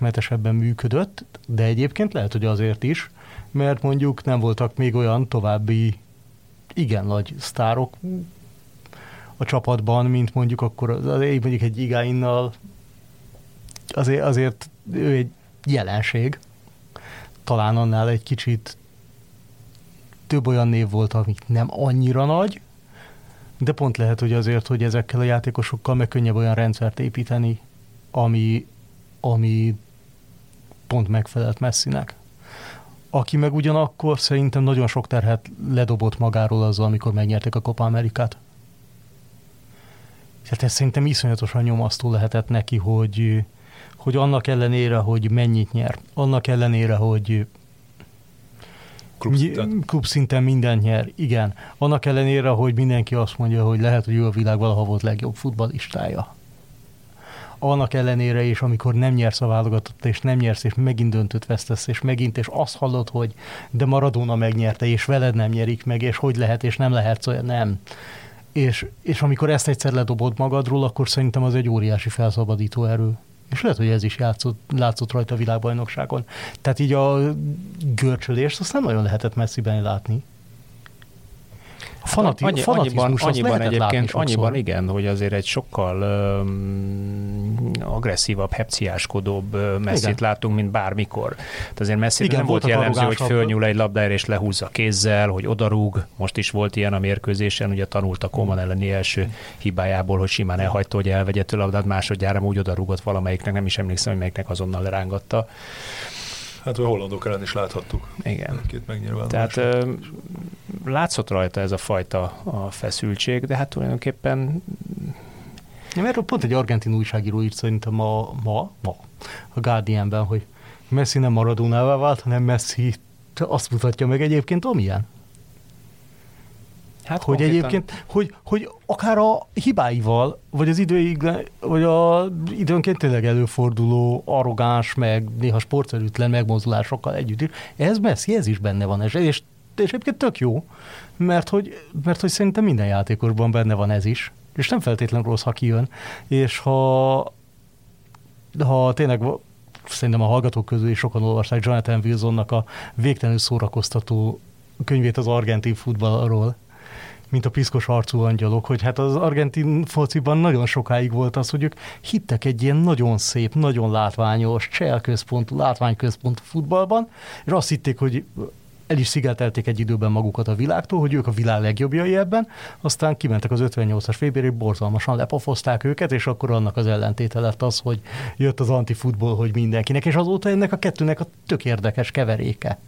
mentesebben működött, de egyébként lehet, hogy azért is, mert mondjuk nem voltak még olyan további igen nagy sztárok a csapatban, mint mondjuk akkor az, mondjuk egy igáinnal azért, azért ő egy jelenség. Talán annál egy kicsit több olyan név volt, amik nem annyira nagy, de pont lehet, hogy azért, hogy ezekkel a játékosokkal meg könnyebb olyan rendszert építeni, ami, ami pont megfelelt messzinek. Aki meg ugyanakkor szerintem nagyon sok terhet ledobott magáról azzal, amikor megnyertek a Copa Amerikát. Tehát ez szerintem iszonyatosan nyomasztó lehetett neki, hogy, hogy annak ellenére, hogy mennyit nyer, annak ellenére, hogy Klubszinten. Klubszinten minden nyer, igen. Annak ellenére, hogy mindenki azt mondja, hogy lehet, hogy ő a világ valaha volt legjobb futballistája. Annak ellenére is, amikor nem nyersz a válogatott, és nem nyersz, és megint döntött vesztesz, és megint, és azt hallod, hogy de Maradona megnyerte, és veled nem nyerik meg, és hogy lehet, és nem lehet, szóval nem. És, és amikor ezt egyszer ledobod magadról, akkor szerintem az egy óriási felszabadító erő. És lehet, hogy ez is játszott, látszott rajta a világbajnokságon. Tehát így a görcsölést azt nem nagyon lehetett messziben látni. Fanati, Annyi, annyiban, annyiban egyébként, annyiban igen, hogy azért egy sokkal um, agresszívabb, hepciáskodóbb messzit látunk, mint bármikor. Tehát azért messzi nem volt jellemző, hogy fölnyúl egy labdára és lehúzza kézzel, hogy odarúg. Most is volt ilyen a mérkőzésen, ugye tanult a Koman elleni első hibájából, hogy simán elhagyta, hogy elvegye tőle a labdát, másodjára úgy odarúgott valamelyiknek, nem is emlékszem, hogy melyiknek azonnal lerángatta. Hát a hollandok ellen is láthattuk. Igen. Két Tehát ö, látszott rajta ez a fajta a feszültség, de hát tulajdonképpen... Ja, mert pont egy argentin újságíró írt szerintem ma, ma, ma a Guardianben, hogy Messi nem Maradonává vált, hanem Messi azt mutatja meg egyébként, amilyen. Hát hogy konkrétan... egyébként, hogy, hogy akár a hibáival, vagy az időig, vagy a időnként tényleg előforduló arrogáns, meg néha sportszerűtlen megmozdulásokkal együtt is, ez messzi, ez is benne van, és, és és egyébként tök jó, mert hogy, mert hogy szerintem minden játékosban benne van ez is, és nem feltétlenül rossz, ha kijön, és ha, ha tényleg szerintem a hallgatók közül is sokan olvasták Jonathan Wilsonnak a végtelenül szórakoztató könyvét az argentin futballról, mint a piszkos arcú angyalok, hogy hát az argentin fociban nagyon sokáig volt az, hogy ők hittek egy ilyen nagyon szép, nagyon látványos, cselközpontú, látványközpontú futballban, és azt hitték, hogy el is szigetelték egy időben magukat a világtól, hogy ők a világ legjobbjai ebben, aztán kimentek az 58-as fébéré, borzalmasan lepofozták őket, és akkor annak az ellentéte lett az, hogy jött az antifutbol, hogy mindenkinek, és azóta ennek a kettőnek a tök érdekes keveréke.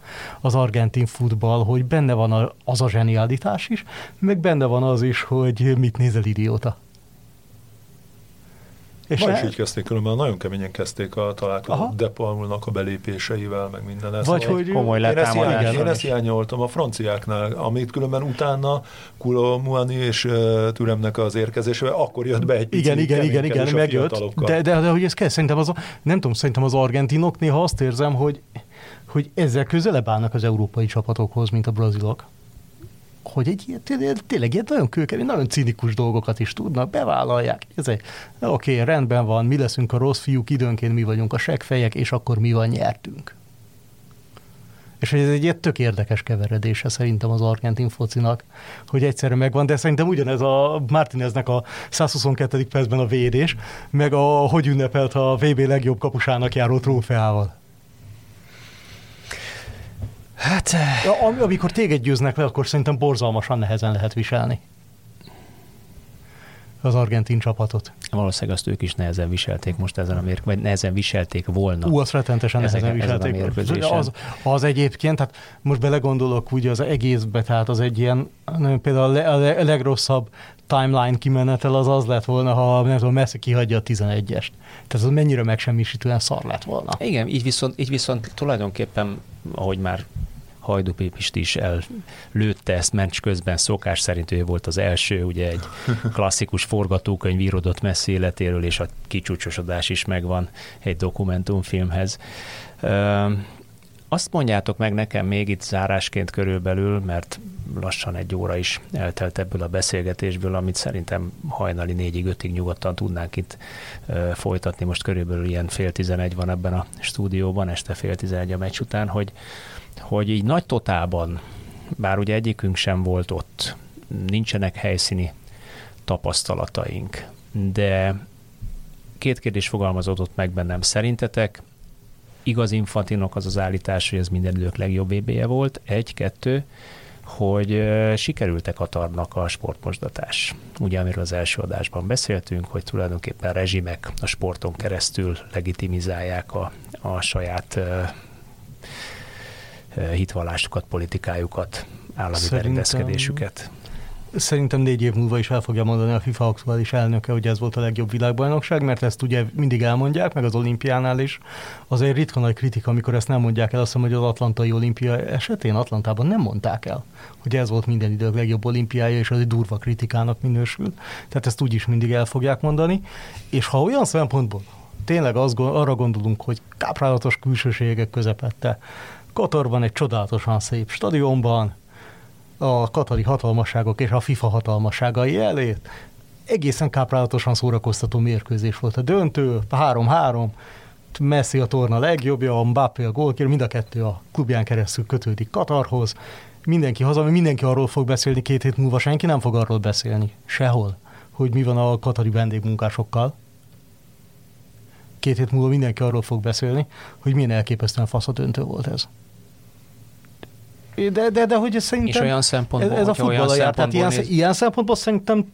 Az argentin futball, hogy benne van az a zsenialitás is, meg benne van az is, hogy mit nézel idióta. És Ma is így kezdték, különben nagyon keményen kezdték a találkozót Depalmulnak a belépéseivel, meg minden ezt. Vagy hogy komoly én ezt, hiány, én ezt hiányoltam a franciáknál, amit különben utána Kulo Muani és uh, Türemnek az érkezésével, akkor jött be egy pici Igen, igen, igen, igen, megjött. De, de, de, hogy ez kell, szerintem az, nem tudom, szerintem az argentinok néha azt érzem, hogy, hogy ezzel közelebb állnak az európai csapatokhoz, mint a brazilok hogy egy tényleg, ilyen nagyon kőkemény, nagyon cinikus dolgokat is tudnak, bevállalják. Ez egy, oké, rendben van, mi leszünk a rossz fiúk, időnként mi vagyunk a segfejek, és akkor mi van, nyertünk. És ez egy tök érdekes keveredése szerintem az argentin focinak, hogy egyszerre megvan, de szerintem ugyanez a Martineznek a 122. percben a védés, meg a hogy ünnepelt a VB legjobb kapusának járó trófeával. Hát... Ja, amikor téged győznek le, akkor szerintem borzalmasan nehezen lehet viselni az argentin csapatot. Valószínűleg azt ők is nehezen viselték most ezen a mérk, vagy nehezen viselték volna. Ú, azt retentesen nehezen viselték. Az, az egyébként, tehát most belegondolok úgy az egészbe, tehát az egy ilyen, nem, például a, le, a legrosszabb timeline kimenetel az az lett volna, ha nem tudom, messze kihagyja a 11-est. Tehát az mennyire megsemmisítően szar lett volna. Igen, így viszont, így viszont tulajdonképpen, ahogy már Hajdú Pépist is ellőtte ezt meccs közben, szokás szerint ő volt az első, ugye egy klasszikus forgatókönyv írodott messzi életéről, és a kicsúcsosodás is megvan egy dokumentumfilmhez. Azt mondjátok meg nekem még itt zárásként körülbelül, mert lassan egy óra is eltelt ebből a beszélgetésből, amit szerintem hajnali négyig, ötig nyugodtan tudnánk itt folytatni. Most körülbelül ilyen fél tizenegy van ebben a stúdióban, este fél tizenegy a meccs után, hogy hogy így nagy totálban, bár ugye egyikünk sem volt ott, nincsenek helyszíni tapasztalataink, de két kérdés fogalmazódott meg bennem. Szerintetek igaz Infantinok az az állítás, hogy ez minden idők legjobb eb volt? Egy, kettő, hogy sikerültek a tarnak a sportmosdatás. Ugye, amiről az első adásban beszéltünk, hogy tulajdonképpen rezsimek a sporton keresztül legitimizálják a, a saját hitvallásukat, politikájukat, állami berendezkedésüket. Szerintem négy év múlva is el fogja mondani a FIFA aktuális elnöke, hogy ez volt a legjobb világbajnokság, mert ezt ugye mindig elmondják, meg az olimpiánál is. Azért ritka nagy kritika, amikor ezt nem mondják el, azt hiszem, hogy az Atlantai olimpia esetén Atlantában nem mondták el, hogy ez volt minden idők legjobb olimpiája, és az egy durva kritikának minősül. Tehát ezt úgy is mindig el fogják mondani. És ha olyan szempontból tényleg az, arra gondolunk, hogy káprálatos külsőségek közepette, Katarban egy csodálatosan szép stadionban, a katari hatalmasságok és a FIFA hatalmasságai elét egészen káprálatosan szórakoztató mérkőzés volt. A döntő, 3-3, Messi a torna legjobbja, a Mbappé a gólkér, mind a kettő a klubján keresztül kötődik Katarhoz. Mindenki haza, mindenki arról fog beszélni két hét múlva, senki nem fog arról beszélni. Sehol, hogy mi van a katari vendégmunkásokkal. Két hét múlva mindenki arról fog beszélni, hogy milyen elképesztően fasz a döntő volt ez. De, de, de hogy szerintem... És olyan szempontból, ez a futball jár, tehát ilyen, néz... ilyen szempontból szerintem,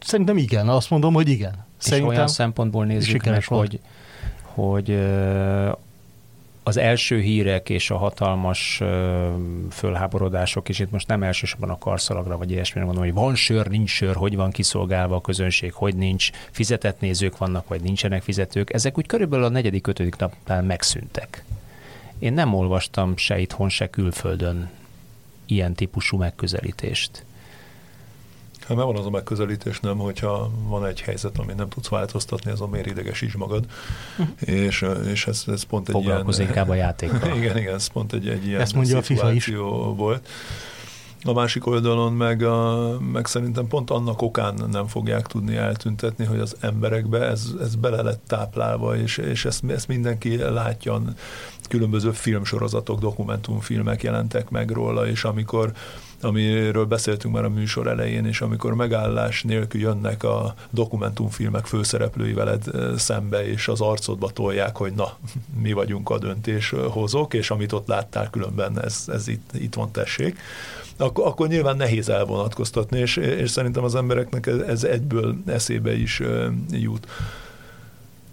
szerintem igen, azt mondom, hogy igen. Szerintem és olyan szempontból nézzük meg, hogy, hogy az első hírek és a hatalmas fölháborodások, és itt most nem elsősorban a karszalagra vagy ilyesmire mondom, hogy van sör, nincs sör, hogy van kiszolgálva a közönség, hogy nincs, fizetett nézők vannak, vagy nincsenek fizetők, ezek úgy körülbelül a negyedik, ötödik napnál megszűntek. Én nem olvastam se itthon, se külföldön ilyen típusú megközelítést? Hát mert van az a megközelítés, nem, hogyha van egy helyzet, amit nem tudsz változtatni, az a miért idegesíts magad. Hm. és, és ez, ez pont egy Foglalkoz ilyen... inkább a játékkal. igen, igen, ez pont egy, egy ilyen Ezt mondja a FIFA is. volt. a másik oldalon meg, a, meg szerintem pont annak okán nem fogják tudni eltüntetni, hogy az emberekbe ez, ez bele lett táplálva, és, és ezt, ezt mindenki látja, különböző filmsorozatok, dokumentumfilmek jelentek meg róla, és amikor amiről beszéltünk már a műsor elején, és amikor megállás nélkül jönnek a dokumentumfilmek főszereplői veled szembe, és az arcodba tolják, hogy na, mi vagyunk a döntéshozók, és amit ott láttál különben, ez, ez itt, itt van tessék, akkor, akkor nyilván nehéz elvonatkoztatni, és, és szerintem az embereknek ez egyből eszébe is jut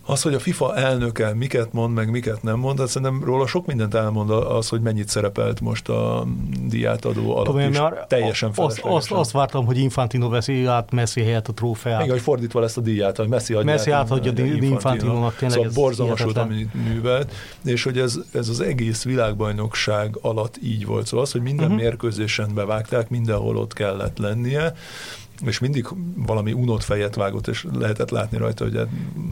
az, hogy a FIFA elnöke miket mond, meg miket nem mond, hát szerintem róla sok mindent elmond az, hogy mennyit szerepelt most a diátadó alatt Tudom, is. Teljesen azt, azt, azt, vártam, hogy Infantino veszi át Messi helyett a trófeát. Igen, hogy fordítva lesz a díját, hogy Messi adja Messi átadja Infantino-nak. Tényleg szóval borzalmas volt, amit művelt, és hogy ez, ez az egész világbajnokság alatt így volt. Szóval az, hogy minden uh-huh. mérkőzésen bevágták, mindenhol ott kellett lennie, és mindig valami unott fejet vágott, és lehetett látni rajta, hogy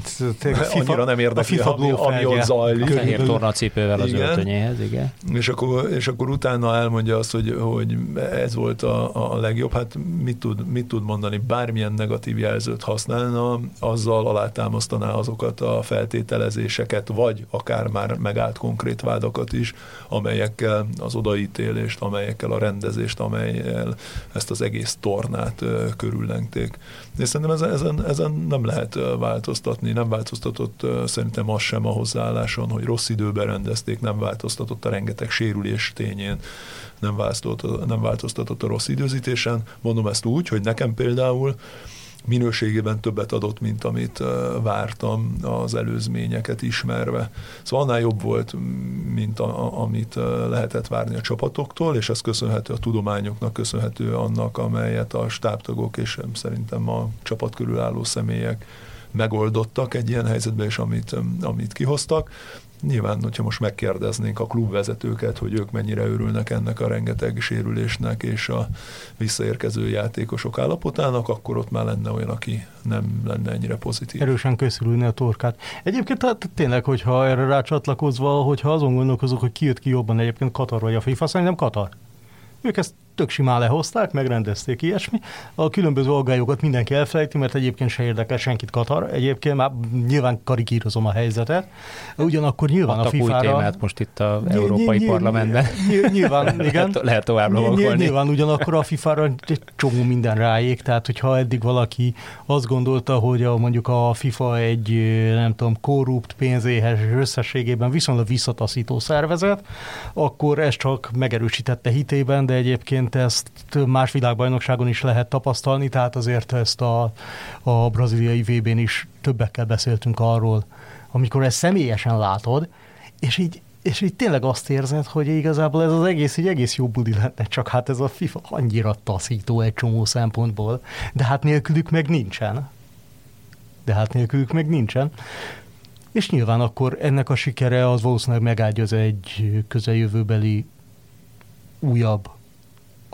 FIFA, annyira nem érdekli, ami, ami ott zajlik. Fehér tornacipővel az öltönyéhez, igen. És akkor, és akkor utána elmondja azt, hogy, hogy ez volt a, a legjobb. Hát mit tud, mit tud mondani? Bármilyen negatív jelzőt használna, azzal alátámasztaná azokat a feltételezéseket, vagy akár már megállt konkrét vádakat is, amelyekkel az odaítélést, amelyekkel a rendezést, amelyel ezt az egész tornát körüllengték. És szerintem ezen, ezen, ezen nem lehet változtatni, nem változtatott szerintem az sem a hozzáálláson, hogy rossz időben rendezték, nem változtatott a rengeteg sérülés tényén, nem változtatott, nem változtatott a rossz időzítésen. Mondom ezt úgy, hogy nekem például minőségében többet adott, mint amit vártam az előzményeket ismerve. Szóval annál jobb volt, mint a, amit lehetett várni a csapatoktól, és ez köszönhető a tudományoknak, köszönhető annak, amelyet a stábtagok és szerintem a csapat körül álló személyek megoldottak egy ilyen helyzetben, és amit, amit kihoztak. Nyilván, hogyha most megkérdeznénk a klubvezetőket, hogy ők mennyire örülnek ennek a rengeteg sérülésnek és a visszaérkező játékosok állapotának, akkor ott már lenne olyan, aki nem lenne ennyire pozitív. Erősen köszülülni a torkát. Egyébként tehát tényleg, hogyha erre rácsatlakozva, hogyha azon gondolkozok, hogy ki jött ki jobban egyébként Katar vagy a FIFA, szerintem Katar. Ők ezt tök simán lehozták, megrendezték ilyesmi. A különböző aggályokat mindenki elfelejti, mert egyébként se érdekel senkit Katar. Egyébként már nyilván karikírozom a helyzetet. Ugyanakkor nyilván Adtak a FIFA-ra... új témát most itt a Európai ny- Parlamentben. Ny- nyilván, igen. Lehet tovább lovakolni. Nyilván ugyanakkor a FIFA-ra egy csomó minden ráég, tehát hogyha eddig valaki azt gondolta, hogy a, mondjuk a FIFA egy, nem tudom, korrupt, pénzéhes összességében viszonylag visszataszító szervezet, akkor ez csak megerősítette hitében, de egyébként egyébként ezt más világbajnokságon is lehet tapasztalni, tehát azért ezt a, a braziliai VB-n is többekkel beszéltünk arról, amikor ezt személyesen látod, és így és így tényleg azt érzed, hogy igazából ez az egész egy egész jó budi lenne, csak hát ez a FIFA annyira taszító egy csomó szempontból, de hát nélkülük meg nincsen. De hát nélkülük meg nincsen. És nyilván akkor ennek a sikere az valószínűleg megáldja egy közeljövőbeli újabb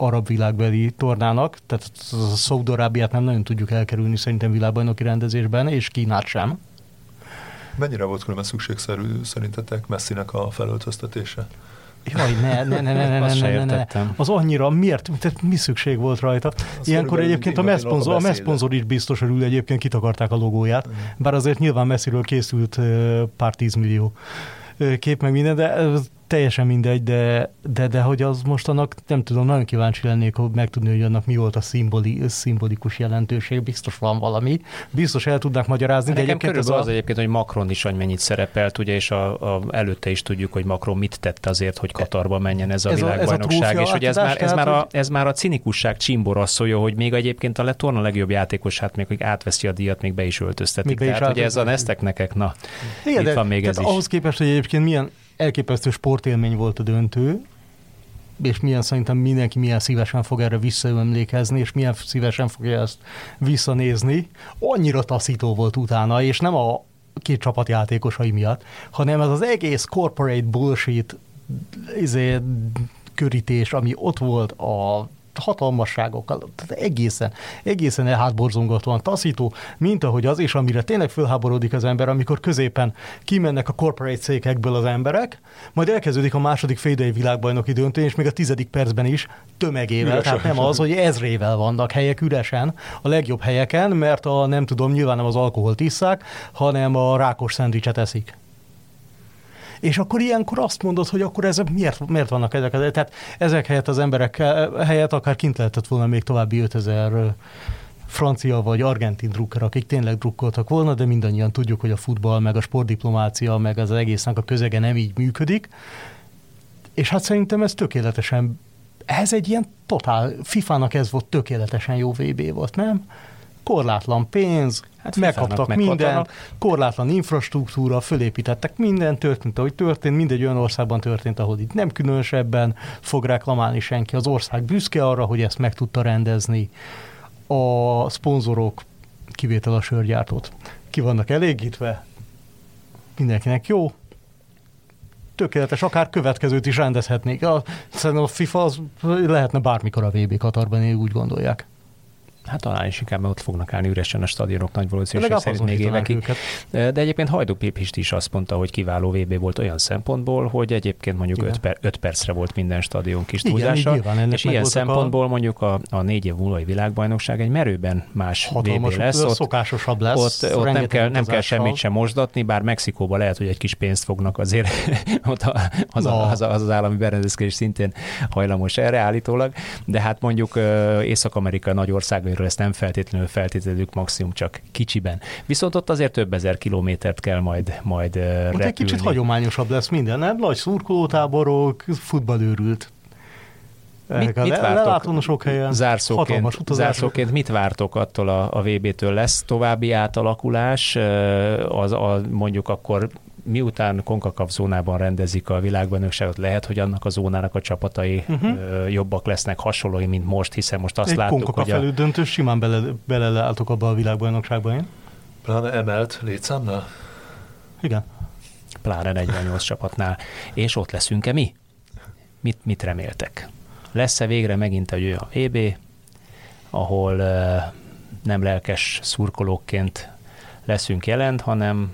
arab világbeli tornának, tehát a Szaudarábiát nem nagyon tudjuk elkerülni szerintem világbajnoki rendezésben, és Kínát sem. Mennyire volt különben szükségszerű szerintetek Messinek a felöltöztetése? Jaj, ne, ne, ne, ne, ne, ne, ne, ne, ne. Az annyira, miért, tehát mi szükség volt rajta? Azt Ilyenkor egyébként a messzponzor, a messzponzor is biztos örül, egyébként kitakarták a logóját, bár azért nyilván messziről készült pár tízmillió kép meg minden, de teljesen mindegy, de, de, de hogy az most annak, nem tudom, nagyon kíváncsi lennék, hogy megtudni, hogy annak mi volt a szimboli, szimbolikus jelentőség, biztos van valami, biztos el tudnak magyarázni. De egyébként ez az a... egyébként, hogy Macron is mennyit szerepelt, ugye, és a, a, előtte is tudjuk, hogy Macron mit tette azért, hogy Katarba menjen ez a ez világbajnokság, a, és hogy ez már, ez, már a, ez már a cinikusság csimborasszolja, hogy még egyébként a letorna legjobb játékosát, még hogy átveszi a díjat, még be is öltöztetik. Be is Tehát, hogy ez a neztek nekek, na, Igen, itt van még ez is. Ahhoz képest, hogy egyébként milyen elképesztő sportélmény volt a döntő, és milyen szerintem mindenki milyen szívesen fog erre visszaemlékezni, és milyen szívesen fogja ezt visszanézni. Annyira taszító volt utána, és nem a két csapat játékosai miatt, hanem ez az egész corporate bullshit izé, körítés, ami ott volt a hatalmasságokkal, tehát egészen, egészen elhátborzongatóan taszító, mint ahogy az, és amire tényleg fölháborodik az ember, amikor középen kimennek a corporate székekből az emberek, majd elkezdődik a második félidei világbajnoki döntő, és még a tizedik percben is tömegével, Üresen. tehát nem az, hogy ezrével vannak helyek üresen, a legjobb helyeken, mert a nem tudom, nyilván nem az alkoholt isszák, hanem a rákos szendvicset eszik. És akkor ilyenkor azt mondod, hogy akkor ezek miért, miért vannak ezek? Tehát ezek helyett az emberek helyett akár kint lehetett volna még további 5000 francia vagy argentin drukker, akik tényleg drukkoltak volna, de mindannyian tudjuk, hogy a futball, meg a sportdiplomácia, meg az egésznek a közege nem így működik. És hát szerintem ez tökéletesen, ez egy ilyen totál, FIFA-nak ez volt tökéletesen jó VB volt, nem? korlátlan pénz, hát megkaptak minden, korlátlan infrastruktúra, fölépítettek minden, történt, ahogy történt, mindegy olyan országban történt, ahol itt nem különösebben fog reklamálni senki. Az ország büszke arra, hogy ezt meg tudta rendezni. A szponzorok, kivétel a sörgyártót, ki vannak elégítve, mindenkinek jó, tökéletes, akár következőt is rendezhetnék. A, szerintem a FIFA az lehetne bármikor a VB Katarban, úgy gondolják. Hát talán is inkább ott fognak állni üresen a stadionok nagy valószínűség szerint még évekig. Őket. De egyébként Hajdú Pépist is azt mondta, hogy kiváló VB volt olyan szempontból, hogy egyébként mondjuk 5 per, öt percre volt minden stadion kis túlzása. És ilyen szempontból a... mondjuk a, a négy év múlva világbajnokság egy merőben más Hatalmas, VB lesz. Ott, szokásosabb lesz. Ott, ott nem, kell, nem kell semmit sem mosdatni, bár Mexikóban lehet, hogy egy kis pénzt fognak azért, ott a, az, a, az, az, az állami berendezkedés szintén hajlamos erre állítólag, de hát mondjuk Észak-Amerika nagy ország amiről ezt nem feltétlenül feltételezzük maximum csak kicsiben. Viszont ott azért több ezer kilométert kell majd, majd repülni. egy kicsit hagyományosabb lesz minden, nem? Nagy szurkolótáborok, futballőrült. Mit, mit vártok? sok helyen. Zárszóként, zárszóként mit vártok attól a, a VB-től? Lesz további átalakulás? Az, a, mondjuk akkor miután Konkakav zónában rendezik a világbajnokságot, lehet, hogy annak a zónának a csapatai uh-huh. jobbak lesznek, hasonlói, mint most, hiszen most azt Egy láttuk, hogy a... elődöntő simán bele, beleleálltok abba a világbajnokságban, én? Pláne emelt létszámnál? Igen. Pláne 48 csapatnál. És ott leszünk-e mi? Mit, mit reméltek? Lesz-e végre megint egy olyan VB, ahol uh, nem lelkes szurkolókként leszünk jelent, hanem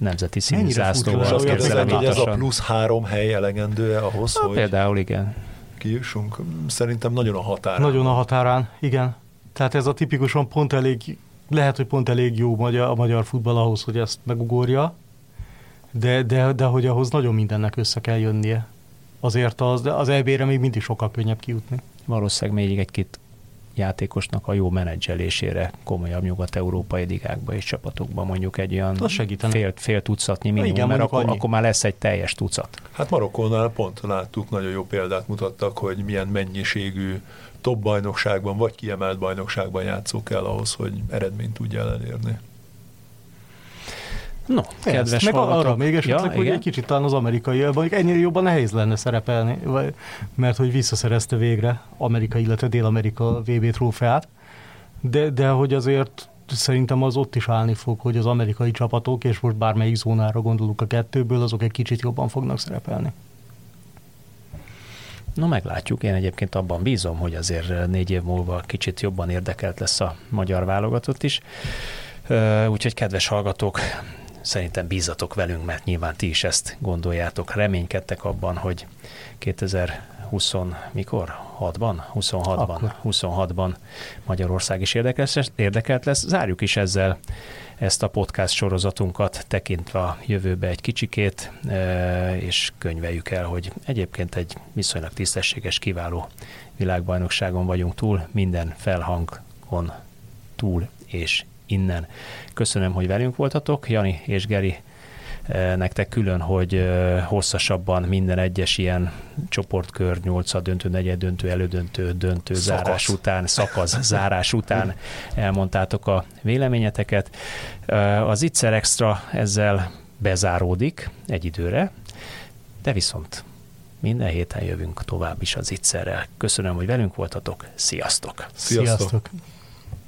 nemzeti színű zászlóval. Azt kérdezem, hogy ez a plusz három hely elegendő ahhoz, Na, hogy... Például igen. Kijussunk. Szerintem nagyon a határán. Nagyon a határán, igen. Tehát ez a tipikusan pont elég, lehet, hogy pont elég jó magyar, a magyar futball ahhoz, hogy ezt megugorja, de, de, de hogy ahhoz nagyon mindennek össze kell jönnie. Azért az, az EB-re még mindig sokkal könnyebb kijutni. Valószínűleg még egy-két játékosnak a jó menedzselésére komolyabb nyugat-európai ligákba és csapatokban mondjuk egy olyan fél, fél tucatnyi minimum, Igen, mert akkor, akkor már lesz egy teljes tucat. Hát Marokkónál pont láttuk, nagyon jó példát mutattak, hogy milyen mennyiségű top bajnokságban vagy kiemelt bajnokságban játszó kell ahhoz, hogy eredményt tudja elérni. No, kedves meg hallgatók. arra még esetleg, ja, hogy igen? egy kicsit talán az amerikai, vagy ennyire jobban nehéz lenne szerepelni, vagy, mert hogy visszaszerezte végre Amerika, illetve Dél-Amerika VB trófeát, de, de hogy azért szerintem az ott is állni fog, hogy az amerikai csapatok, és most bármelyik zónára gondolunk a kettőből, azok egy kicsit jobban fognak szerepelni. No, meglátjuk. Én egyébként abban bízom, hogy azért négy év múlva kicsit jobban érdekelt lesz a magyar válogatott is. Úgyhogy kedves hallgatók, szerintem bízatok velünk, mert nyilván ti is ezt gondoljátok. Reménykedtek abban, hogy 2020 mikor? 6-ban? 26-ban. 26-ban Magyarország is érdekelt lesz, érdekelt lesz. Zárjuk is ezzel ezt a podcast sorozatunkat tekintve a jövőbe egy kicsikét, e, és könyveljük el, hogy egyébként egy viszonylag tisztességes, kiváló világbajnokságon vagyunk túl, minden felhangon túl és innen. Köszönöm, hogy velünk voltatok, Jani és Geri eh, nektek külön, hogy eh, hosszasabban minden egyes ilyen csoportkör, nyolca döntő, negyed döntő, elődöntő, döntő, szakasz. zárás után, szakasz, zárás után elmondtátok a véleményeteket. Eh, az Itzer Extra ezzel bezáródik egy időre, de viszont minden héten jövünk tovább is az Itzerrel. Köszönöm, hogy velünk voltatok. Sziasztok! Sziasztok! Sziasztok.